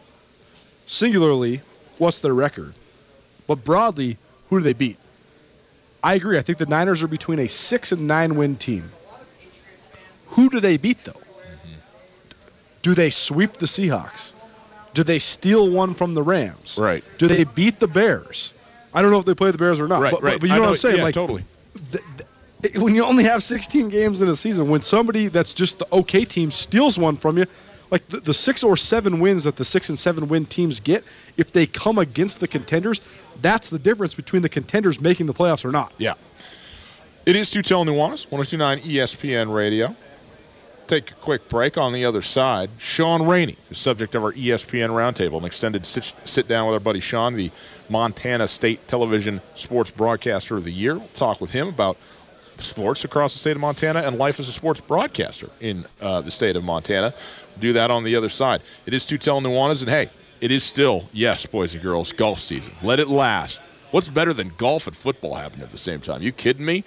singularly what's their record, but broadly who do they beat. I agree. I think the Niners are between a six and nine win team. Who do they beat though? Do they sweep the Seahawks? Do they steal one from the Rams? Right. Do they beat the Bears? I don't know if they play the Bears or not. Right, but, but- right. but you know, know- what I'm saying? yeah, like totally. th- th- when you only have 16 games in a season, when somebody that's just the okay team steals one from you, like the, the six or seven wins that the six and seven win teams get, if they come against the contenders, that's the difference between the contenders making the playoffs or not. Yeah. It is Tutel Nuanez, 1029 ESPN Radio. Take a quick break on the other side. Sean Rainey, the subject of our ESPN roundtable, an extended sit, sit down with our buddy Sean, the Montana State Television Sports Broadcaster of the Year. We'll talk with him about sports across the state of Montana and life as a sports broadcaster in uh, the state of Montana. Do that on the other side. It is Tutel Nuanez, and hey, it is still, yes, boys and girls, golf season. Let it last. What's better than golf and football happening at the same time? You kidding me?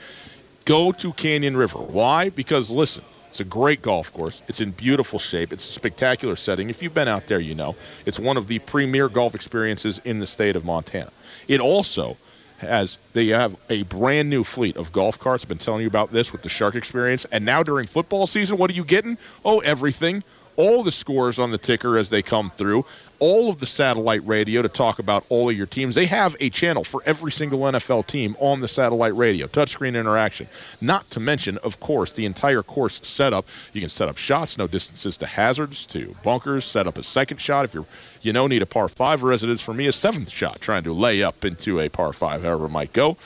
Go to Canyon River. Why? Because listen, it's a great golf course. It's in beautiful shape. It's a spectacular setting. If you've been out there, you know. It's one of the premier golf experiences in the state of Montana. It also has they have a brand new fleet of golf carts. I've been telling you about this with the Shark experience. And now during football season, what are you getting? Oh, everything. All the scores on the ticker as they come through. All of the satellite radio to talk about all of your teams. They have a channel for every single NFL team on the satellite radio, touchscreen interaction. Not to mention, of course, the entire course setup. You can set up shots, no distances to hazards, to bunkers, set up a second shot if you're, you know, need a par five, or as it is for me, a seventh shot, trying to lay up into a par five, however it might go.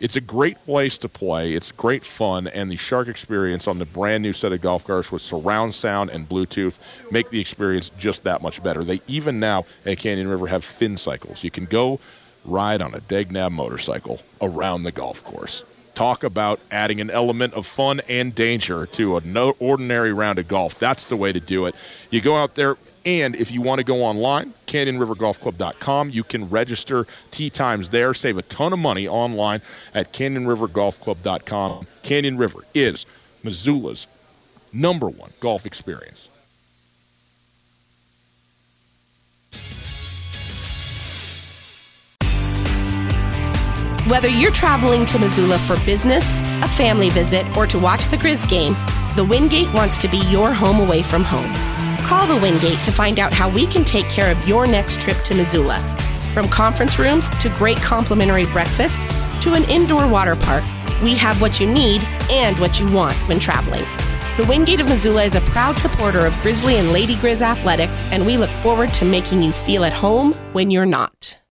It's a great place to play. It's great fun, and the Shark experience on the brand new set of golf carts with surround sound and Bluetooth make the experience just that much better. They even now at Canyon River have fin cycles. You can go ride on a Degnab motorcycle around the golf course. Talk about adding an element of fun and danger to an ordinary round of golf. That's the way to do it. You go out there, and if you want to go online, CanyonRiverGolfClub.com, you can register tee times there, save a ton of money online at CanyonRiverGolfClub.com. Canyon River is Missoula's number one golf experience. Whether you're traveling to Missoula for business, a family visit, or to watch the Griz game, the Wingate wants to be your home away from home. Call the Wingate to find out how we can take care of your next trip to Missoula. From conference rooms to great complimentary breakfast to an indoor water park, we have what you need and what you want when traveling. The Wingate of Missoula is a proud supporter of Grizzly and Lady Griz athletics, and we look forward to making you feel at home when you're not.